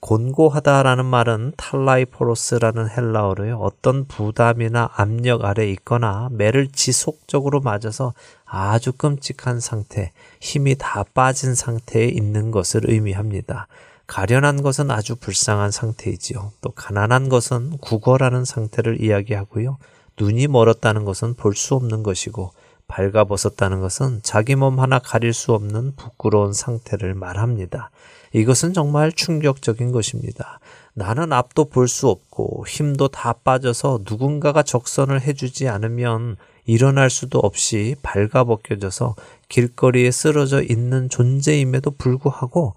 A: 곤고하다라는 말은 탈라이포로스라는 헬라어로요. 어떤 부담이나 압력 아래 있거나 매를 지속적으로 맞아서 아주 끔찍한 상태, 힘이 다 빠진 상태에 있는 것을 의미합니다. 가련한 것은 아주 불쌍한 상태이지요. 또 가난한 것은 구걸하는 상태를 이야기하고요. 눈이 멀었다는 것은 볼 수 없는 것이고 발가벗었다는 것은 자기 몸 하나 가릴 수 없는 부끄러운 상태를 말합니다. 이것은 정말 충격적인 것입니다. 나는 앞도 볼 수 없고 힘도 다 빠져서 누군가가 적선을 해주지 않으면 일어날 수도 없이 발가벗겨져서 길거리에 쓰러져 있는 존재임에도 불구하고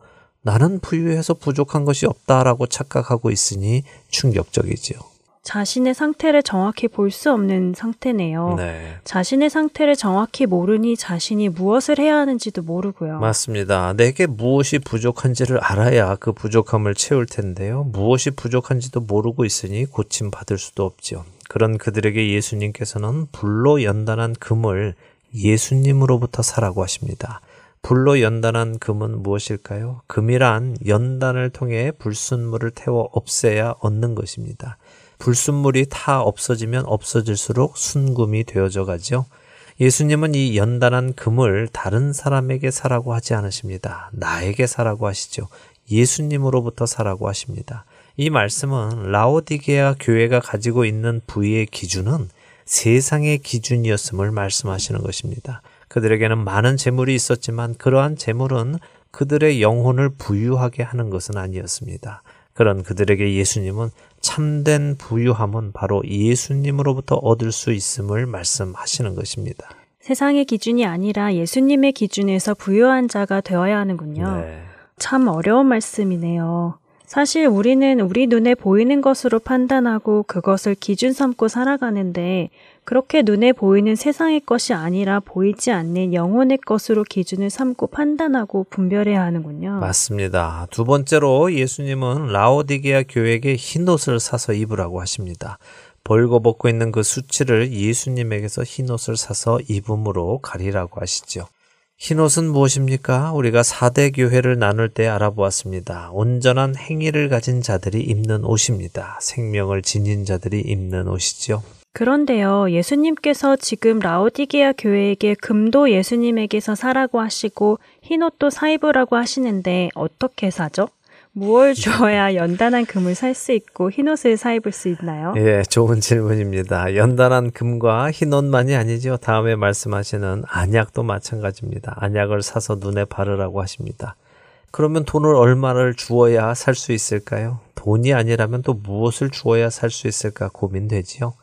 A: 나는 부유해서 부족한 것이 없다라고 착각하고 있으니 충격적이지요.
G: 자신의 상태를 정확히 볼 수 없는 상태네요. 네. 자신의 상태를 정확히 모르니 자신이 무엇을 해야 하는지도 모르고요.
A: 맞습니다. 내게 무엇이 부족한지를 알아야 그 부족함을 채울 텐데요. 무엇이 부족한지도 모르고 있으니 고침 받을 수도 없지요. 그런 그들에게 예수님께서는 불로 연단한 금을 예수님으로부터 사라고 하십니다. 불로 연단한 금은 무엇일까요? 금이란 연단을 통해 불순물을 태워 없애야 얻는 것입니다. 불순물이 다 없어지면 없어질수록 순금이 되어져 가죠. 예수님은 이 연단한 금을 다른 사람에게 사라고 하지 않으십니다. 나에게 사라고 하시죠. 예수님으로부터 사라고 하십니다. 이 말씀은 라오디게아 교회가 가지고 있는 부의 기준은 세상의 기준이었음을 말씀하시는 것입니다. 그들에게는 많은 재물이 있었지만 그러한 재물은 그들의 영혼을 부유하게 하는 것은 아니었습니다. 그런 그들에게 예수님은 참된 부유함은 바로 예수님으로부터 얻을 수 있음을 말씀하시는 것입니다.
G: 세상의 기준이 아니라 예수님의 기준에서 부유한 자가 되어야 하는군요. 네. 참 어려운 말씀이네요. 사실 우리는 우리 눈에 보이는 것으로 판단하고 그것을 기준 삼고 살아가는데 그렇게 눈에 보이는 세상의 것이 아니라 보이지 않는 영혼의 것으로 기준을 삼고 판단하고 분별해야 하는군요.
A: 맞습니다. 두 번째로 예수님은 라오디게아 교회에게 흰옷을 사서 입으라고 하십니다. 벌거벗고 있는 그 수치를 예수님에게서 흰옷을 사서 입음으로 가리라고 하시죠. 흰옷은 무엇입니까? 우리가 사대 교회를 나눌 때 알아보았습니다. 온전한 행위를 가진 자들이 입는 옷입니다. 생명을 지닌 자들이 입는 옷이지요.
G: 그런데요, 예수님께서 지금 라오디게아 교회에게 금도 예수님에게서 사라고 하시고 흰 옷도 사입으라고 하시는데 어떻게 사죠? 무얼 주어야 연단한 금을 살 수 있고 흰 옷을 사입을 수 있나요?
A: 예, 좋은 질문입니다. 연단한 금과 흰 옷만이 아니죠. 다음에 말씀하시는 안약도 마찬가지입니다. 안약을 사서 눈에 바르라고 하십니다. 그러면 돈을 얼마를 주어야 살 수 있을까요? 돈이 아니라면 또 무엇을 주어야 살 수 있을까 고민되지요.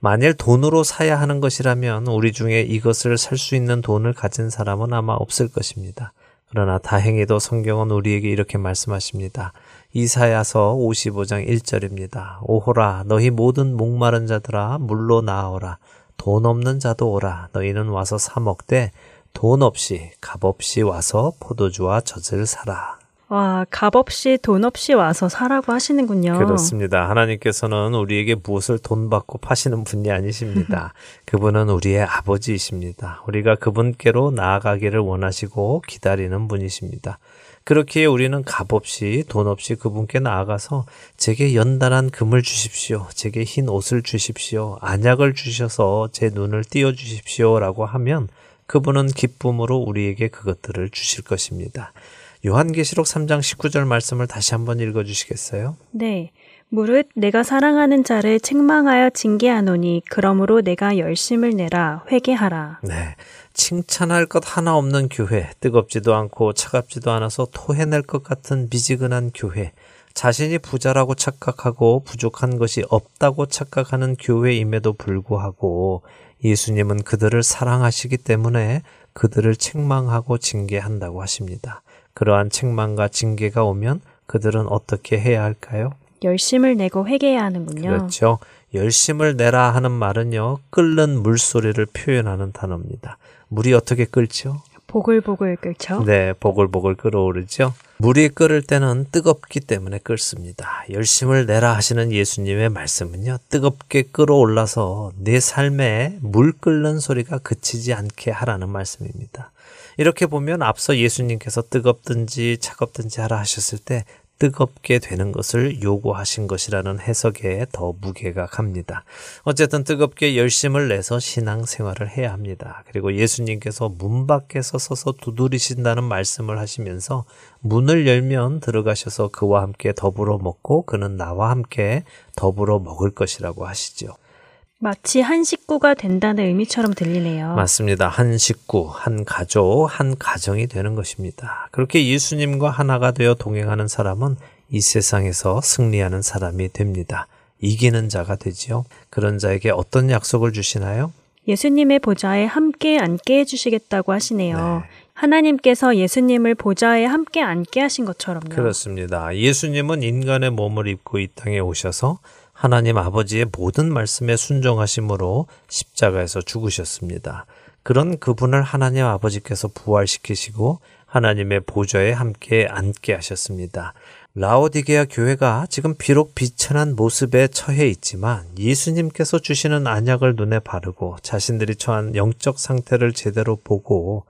A: 만일 돈으로 사야 하는 것이라면 우리 중에 이것을 살 수 있는 돈을 가진 사람은 아마 없을 것입니다. 그러나 다행히도 성경은 우리에게 이렇게 말씀하십니다. 이사야서 55장 1절입니다. 오호라 너희 모든 목마른 자들아 물로 나오라 돈 없는 자도 오라 너희는 와서 사 먹되 돈 없이 값 없이 와서 포도주와 젖을 사라.
G: 와, 값 없이 돈 없이 와서 사라고 하시는군요.
A: 그렇습니다. 하나님께서는 우리에게 무엇을 돈 받고 파시는 분이 아니십니다. 그분은 우리의 아버지이십니다. 우리가 그분께로 나아가기를 원하시고 기다리는 분이십니다. 그렇기에 우리는 값 없이 돈 없이 그분께 나아가서 제게 연단한 금을 주십시오. 제게 흰 옷을 주십시오. 안약을 주셔서 제 눈을 띄워 주십시오라고 하면 그분은 기쁨으로 우리에게 그것들을 주실 것입니다. 요한계시록 3장 19절 말씀을 다시 한번 읽어 주시겠어요?
G: 네. 무릇 내가 사랑하는 자를 책망하여 징계하노니 그러므로 내가 열심을 내라 회개하라.
A: 네. 칭찬할 것 하나 없는 교회, 뜨겁지도 않고 차갑지도 않아서 토해낼 것 같은 미지근한 교회, 자신이 부자라고 착각하고 부족한 것이 없다고 착각하는 교회임에도 불구하고 예수님은 그들을 사랑하시기 때문에 그들을 책망하고 징계한다고 하십니다. 그러한 책망과 징계가 오면 그들은 어떻게 해야 할까요?
G: 열심을 내고 회개해야 하는군요.
A: 그렇죠. 열심을 내라 하는 말은요, 끓는 물소리를 표현하는 단어입니다. 물이 어떻게 끓죠?
G: 보글보글 끓죠?
A: 네, 보글보글 끓어오르죠. 물이 끓을 때는 뜨겁기 때문에 끓습니다. 열심을 내라 하시는 예수님의 말씀은요, 뜨겁게 끓어올라서 내 삶에 물 끓는 소리가 그치지 않게 하라는 말씀입니다. 이렇게 보면 앞서 예수님께서 뜨겁든지 차갑든지 하라 하셨을 때 뜨겁게 되는 것을 요구하신 것이라는 해석에 더 무게가 갑니다. 어쨌든 뜨겁게 열심을 내서 신앙 생활을 해야 합니다. 그리고 예수님께서 문 밖에서 서서 두드리신다는 말씀을 하시면서 문을 열면 들어가셔서 그와 함께 더불어 먹고 그는 나와 함께 더불어 먹을 것이라고 하시죠.
G: 마치 한 식구가 된다는 의미처럼 들리네요.
A: 맞습니다. 한 식구, 한 가족, 한 가정이 되는 것입니다. 그렇게 예수님과 하나가 되어 동행하는 사람은 이 세상에서 승리하는 사람이 됩니다. 이기는 자가 되지요. 그런 자에게 어떤 약속을 주시나요?
G: 예수님의 보좌에 함께 앉게 해주시겠다고 하시네요.
A: 네.
G: 하나님께서 예수님을 보좌에 함께 앉게 하신 것처럼요.
A: 그렇습니다. 예수님은 인간의 몸을 입고 이 땅에 오셔서 하나님 아버지의 모든 말씀에 순종하심으로 십자가에서 죽으셨습니다. 그런 그분을 하나님 아버지께서 부활시키시고 하나님의 보좌에 함께 앉게 하셨습니다. 라오디게아 교회가 지금 비록 비천한 모습에 처해 있지만 예수님께서 주시는 안약을 눈에 바르고 자신들이 처한 영적 상태를 제대로 보고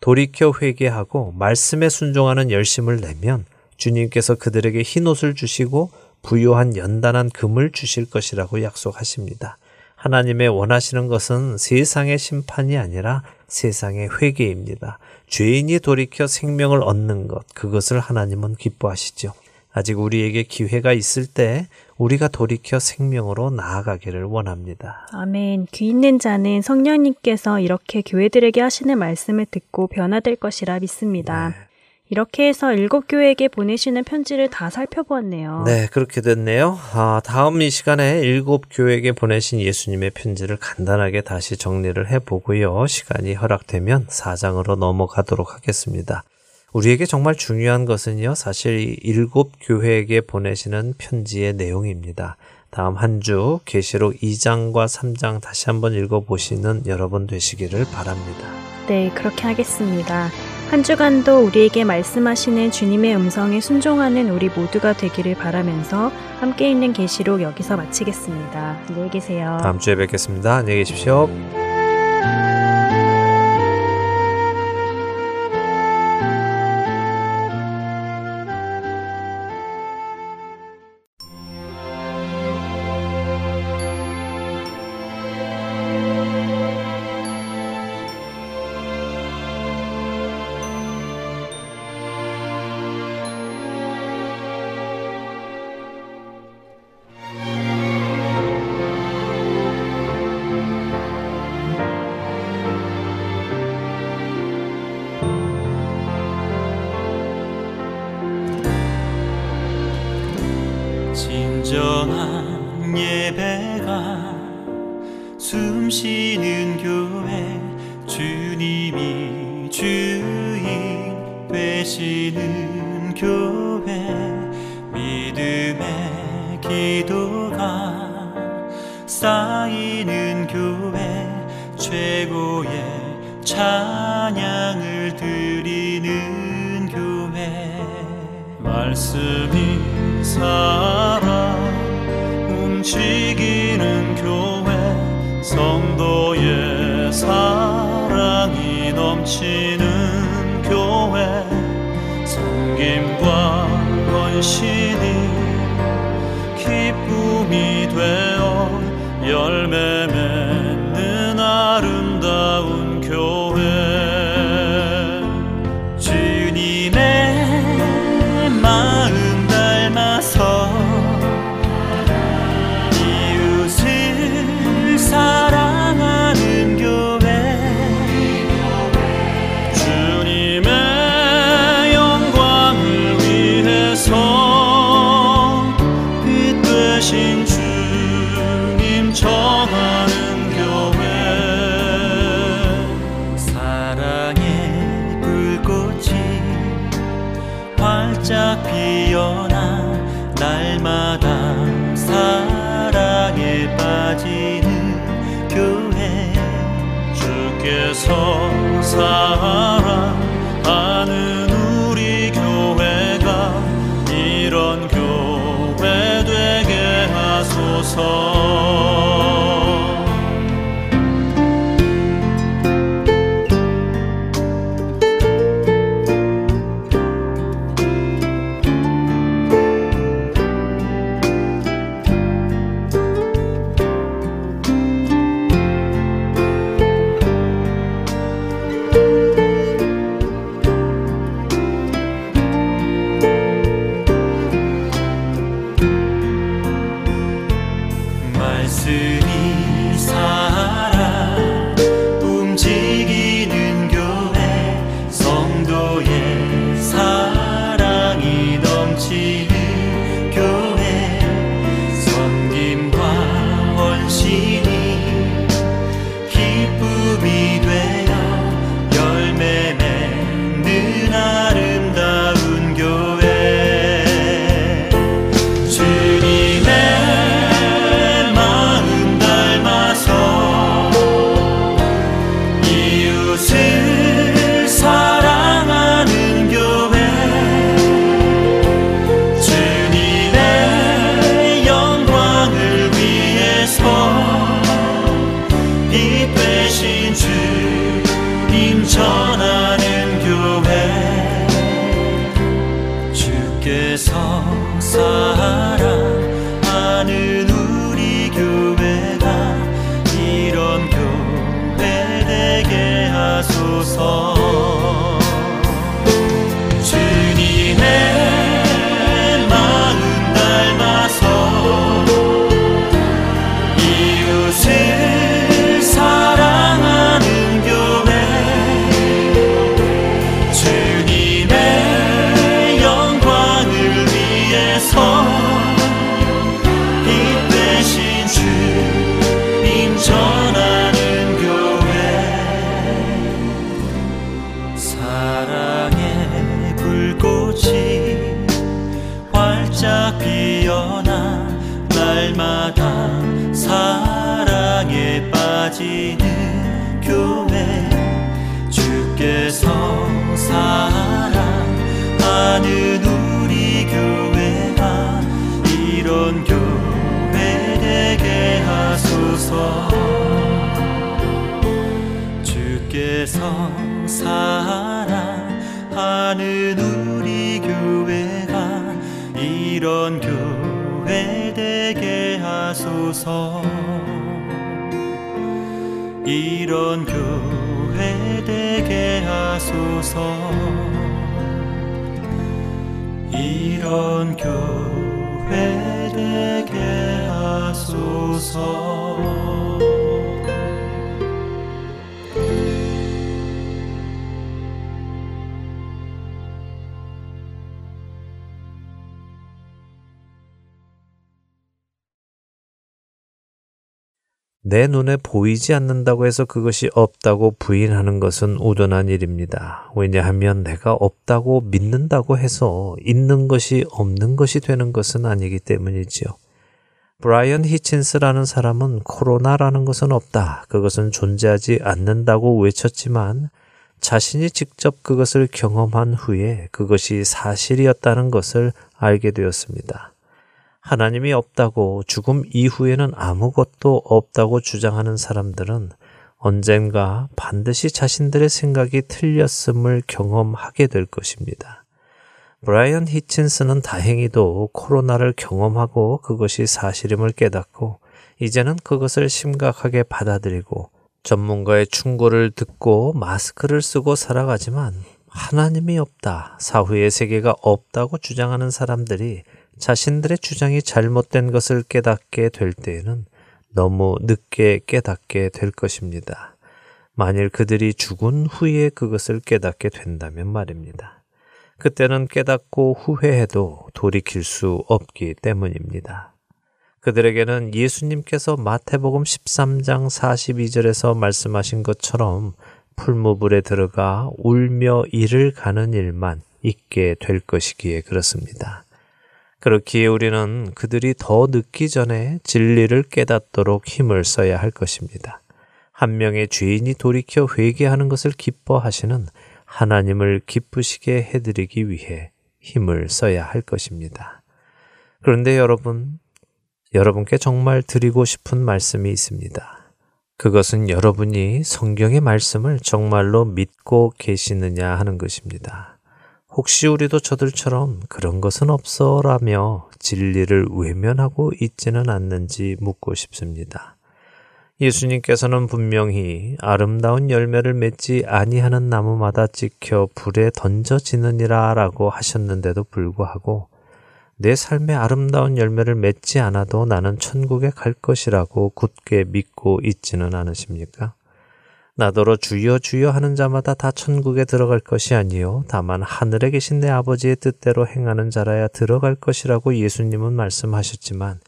A: 돌이켜 회개하고 말씀에 순종하는 열심을 내면 주님께서 그들에게 흰 옷을 주시고 부요한 연단한 금을 주실 것이라고 약속하십니다. 하나님의 원하시는 것은 세상의 심판이 아니라 세상의 회개입니다. 죄인이 돌이켜 생명을 얻는 것, 그것을 하나님은 기뻐하시죠. 아직 우리에게 기회가 있을 때 우리가 돌이켜 생명으로 나아가기를 원합니다.
G: 아멘. 귀 있는 자는 성령님께서 이렇게 교회들에게 하시는 말씀을 듣고 변화될 것이라 믿습니다.
A: 네.
G: 이렇게 해서 일곱 교회에게 보내시는 편지를 다 살펴보았네요.
A: 네, 그렇게 됐네요. 아, 다음 이 시간에 일곱 교회에게 보내신 예수님의 편지를 간단하게 다시 정리를 해보고요. 시간이 허락되면 사장으로 넘어가도록 하겠습니다. 우리에게 정말 중요한 것은요, 사실 이 일곱 교회에게 보내시는 편지의 내용입니다. 다음 한 주 계시록 2장과 3장 다시 한번 읽어보시는 여러분 되시기를 바랍니다.
G: 네, 그렇게 하겠습니다. 한 주간도 우리에게 말씀하시는 주님의 음성에 순종하는 우리 모두가 되기를 바라면서 함께 있는 계시록 여기서 마치겠습니다. 안녕히 계세요.
A: 다음 주에 뵙겠습니다. 안녕히 계십시오.
B: 사
A: 눈에 보이지 않는다고 해서 그것이 없다고 부인하는 것은 우둔한 일입니다. 왜냐하면 내가 없다고 믿는다고 해서 있는 것이 없는 것이 되는 것은 아니기 때문이지요. 브라이언 히친스라는 사람은 코로나라는 것은 없다. 그것은 존재하지 않는다고 외쳤지만 자신이 직접 그것을 경험한 후에 그것이 사실이었다는 것을 알게 되었습니다. 하나님이 없다고 죽음 이후에는 아무것도 없다고 주장하는 사람들은 언젠가 반드시 자신들의 생각이 틀렸음을 경험하게 될 것입니다. 브라이언 히친스는 다행히도 코로나를 경험하고 그것이 사실임을 깨닫고 이제는 그것을 심각하게 받아들이고 전문가의 충고를 듣고 마스크를 쓰고 살아가지만 하나님이 없다, 사후의 세계가 없다고 주장하는 사람들이 자신들의 주장이 잘못된 것을 깨닫게 될 때에는 너무 늦게 깨닫게 될 것입니다. 만일 그들이 죽은 후에 그것을 깨닫게 된다면 말입니다. 그때는 깨닫고 후회해도 돌이킬 수 없기 때문입니다. 그들에게는 예수님께서 마태복음 13장 42절에서 말씀하신 것처럼 풀무불에 들어가 울며 이를 가는 일만 있게 될 것이기에 그렇습니다. 그렇기에 우리는 그들이 더 늦기 전에 진리를 깨닫도록 힘을 써야 할 것입니다. 한 명의 죄인이 돌이켜 회개하는 것을 기뻐하시는 하나님을 기쁘시게 해드리기 위해 힘을 써야 할 것입니다. 그런데 여러분, 여러분께 정말 드리고 싶은 말씀이 있습니다. 그것은 여러분이 성경의 말씀을 정말로 믿고 계시느냐 하는 것입니다. 혹시 우리도 저들처럼 그런 것은 없어라며 진리를 외면하고 있지는 않는지 묻고 싶습니다. 예수님께서는 분명히 아름다운 열매를 맺지 아니하는 나무마다 찍혀 불에 던져지느니라 라고 하셨는데도 불구하고 내 삶에 아름다운 열매를 맺지 않아도 나는 천국에 갈 것이라고 굳게 믿고 있지는 않으십니까? 나더러 주여 주여 하는 자마다 다 천국에 들어갈 것이 아니요 다만 하늘에 계신 내 아버지의 뜻대로 행하는 자라야 들어갈 것이라고 예수님은 말씀하셨지만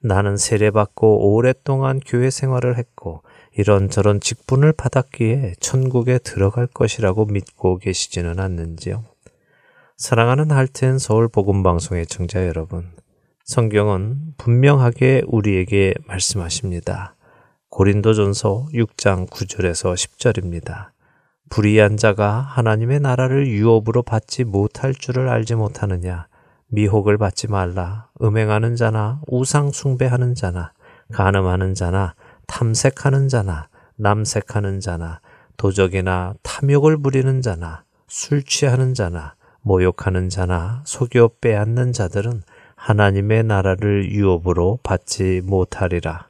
A: 나는 세례받고 오랫동안 교회 생활을 했고 이런저런 직분을 받았기에 천국에 들어갈 것이라고 믿고 계시지는 않는지요. 사랑하는 할텐 서울 복음 방송의 청자 여러분, 성경은 분명하게 우리에게 말씀하십니다. 고린도전서 6장 9절에서 10절입니다. 불의한 자가 하나님의 나라를 유업으로 받지 못할 줄을 알지 못하느냐? 미혹을 받지 말라. 음행하는 자나 우상 숭배하는 자나 간음하는 자나 탐색하는 자나 남색하는 자나 도적이나 탐욕을 부리는 자나 술 취하는 자나 모욕하는 자나 속여 빼앗는 자들은 하나님의 나라를 유업으로 받지 못하리라.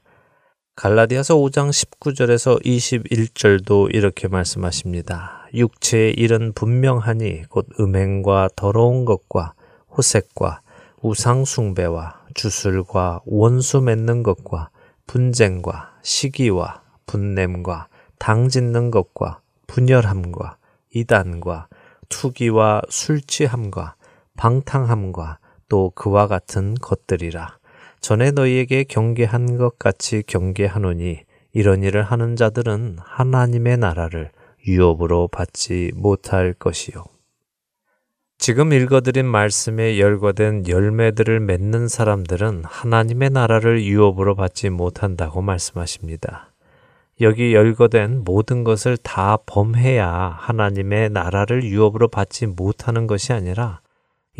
A: 갈라디아서 5장 19절에서 21절도 이렇게 말씀하십니다. 육체의 일은 분명하니 곧 음행과 더러운 것과 호색과 우상숭배와 주술과 원수 맺는 것과 분쟁과 시기와 분냄과 당 짓는 것과 분열함과 이단과 투기와 술취함과 방탕함과 또 그와 같은 것들이라. 전에 너희에게 경계한 것 같이 경계하노니 이런 일을 하는 자들은 하나님의 나라를 유업으로 받지 못할 것이요. 지금 읽어드린 말씀에 열거된 열매들을 맺는 사람들은 하나님의 나라를 유업으로 받지 못한다고 말씀하십니다. 여기 열거된 모든 것을 다 범해야 하나님의 나라를 유업으로 받지 못하는 것이 아니라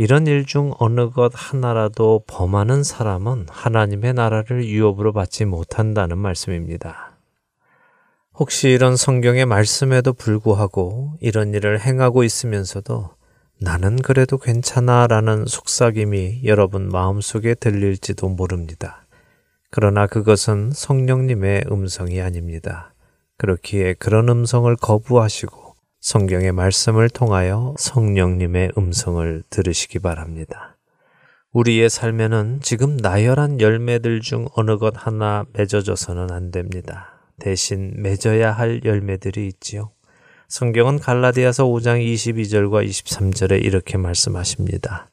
A: 이런 일 중 어느 것 하나라도 범하는 사람은 하나님의 나라를 유업으로 받지 못한다는 말씀입니다. 혹시 이런 성경의 말씀에도 불구하고 이런 일을 행하고 있으면서도 나는 그래도 괜찮아 라는 속삭임이 여러분 마음속에 들릴지도 모릅니다. 그러나 그것은 성령님의 음성이 아닙니다. 그렇기에 그런 음성을 거부하시고 성경의 말씀을 통하여 성령님의 음성을 들으시기 바랍니다. 우리의 삶에는 지금 나열한 열매들 중 어느 것 하나 맺어져서는 안 됩니다. 대신 맺어야 할 열매들이 있지요. 성경은 갈라디아서 5장 22절과 23절에 이렇게 말씀하십니다.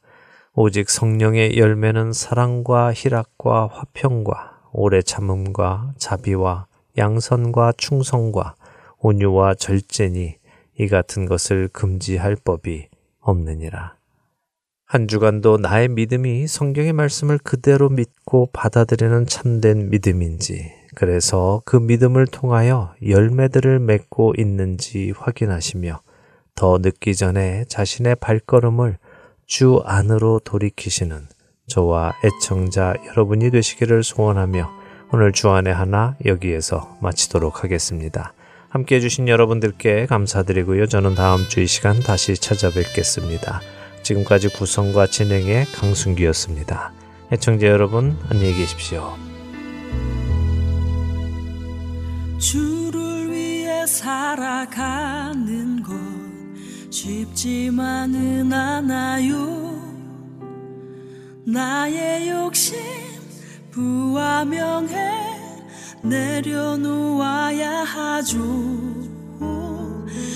A: 오직 성령의 열매는 사랑과 희락과 화평과 오래 참음과 자비와 양선과 충성과 온유와 절제니 이 같은 것을 금지할 법이 없느니라. 한 주간도 나의 믿음이 성경의 말씀을 그대로 믿고 받아들이는 참된 믿음인지, 그래서 그 믿음을 통하여 열매들을 맺고 있는지 확인하시며 더 늦기 전에 자신의 발걸음을 주 안으로 돌이키시는 저와 애청자 여러분이 되시기를 소원하며 오늘 주안의 하나 여기에서 마치도록 하겠습니다. 함께 해주신 여러분들께 감사드리고요. 저는 다음 주 이 시간 다시 찾아뵙겠습니다. 지금까지 구성과 진행의 강순기였습니다. 애청자 여러분 안녕히 계십시오.
E: 주를 위해 살아가는 것 쉽지만은 않아요. 나의 욕심 부와 명예 내려놓아야 하죠.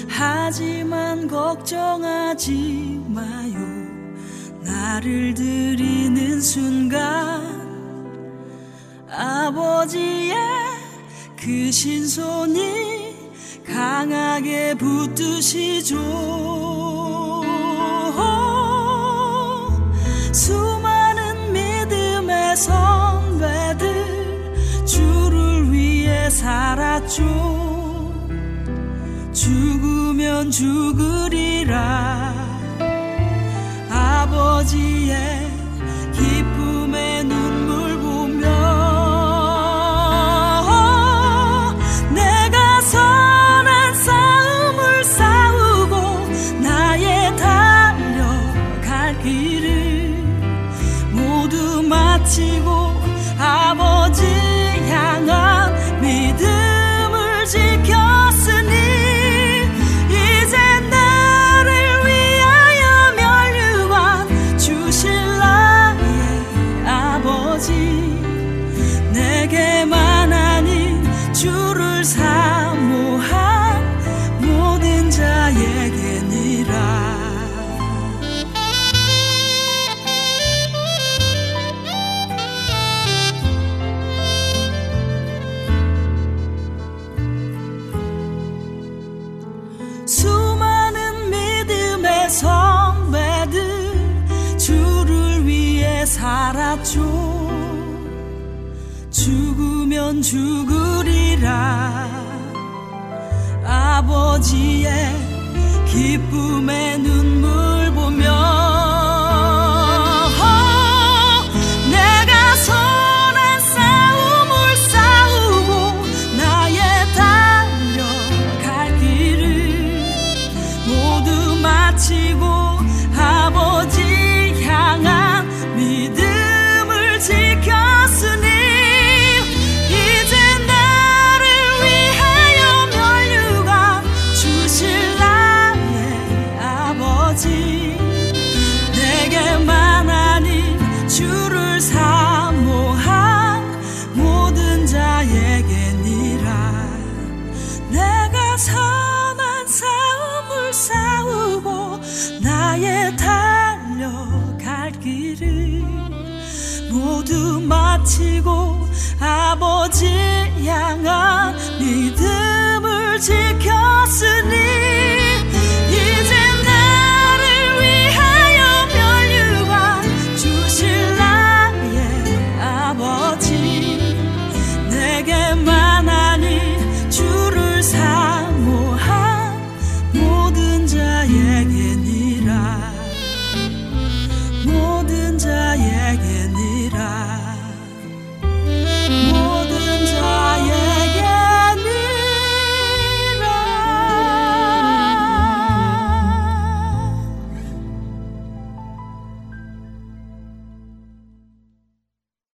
E: 하지만 걱정하지 마요. 나를 드리는 순간 아버지의 그 신손이 강하게 붙드시죠. 수많은 믿음의 선배들 주를 살았죠. 죽으면 죽으리라 아버지의 죽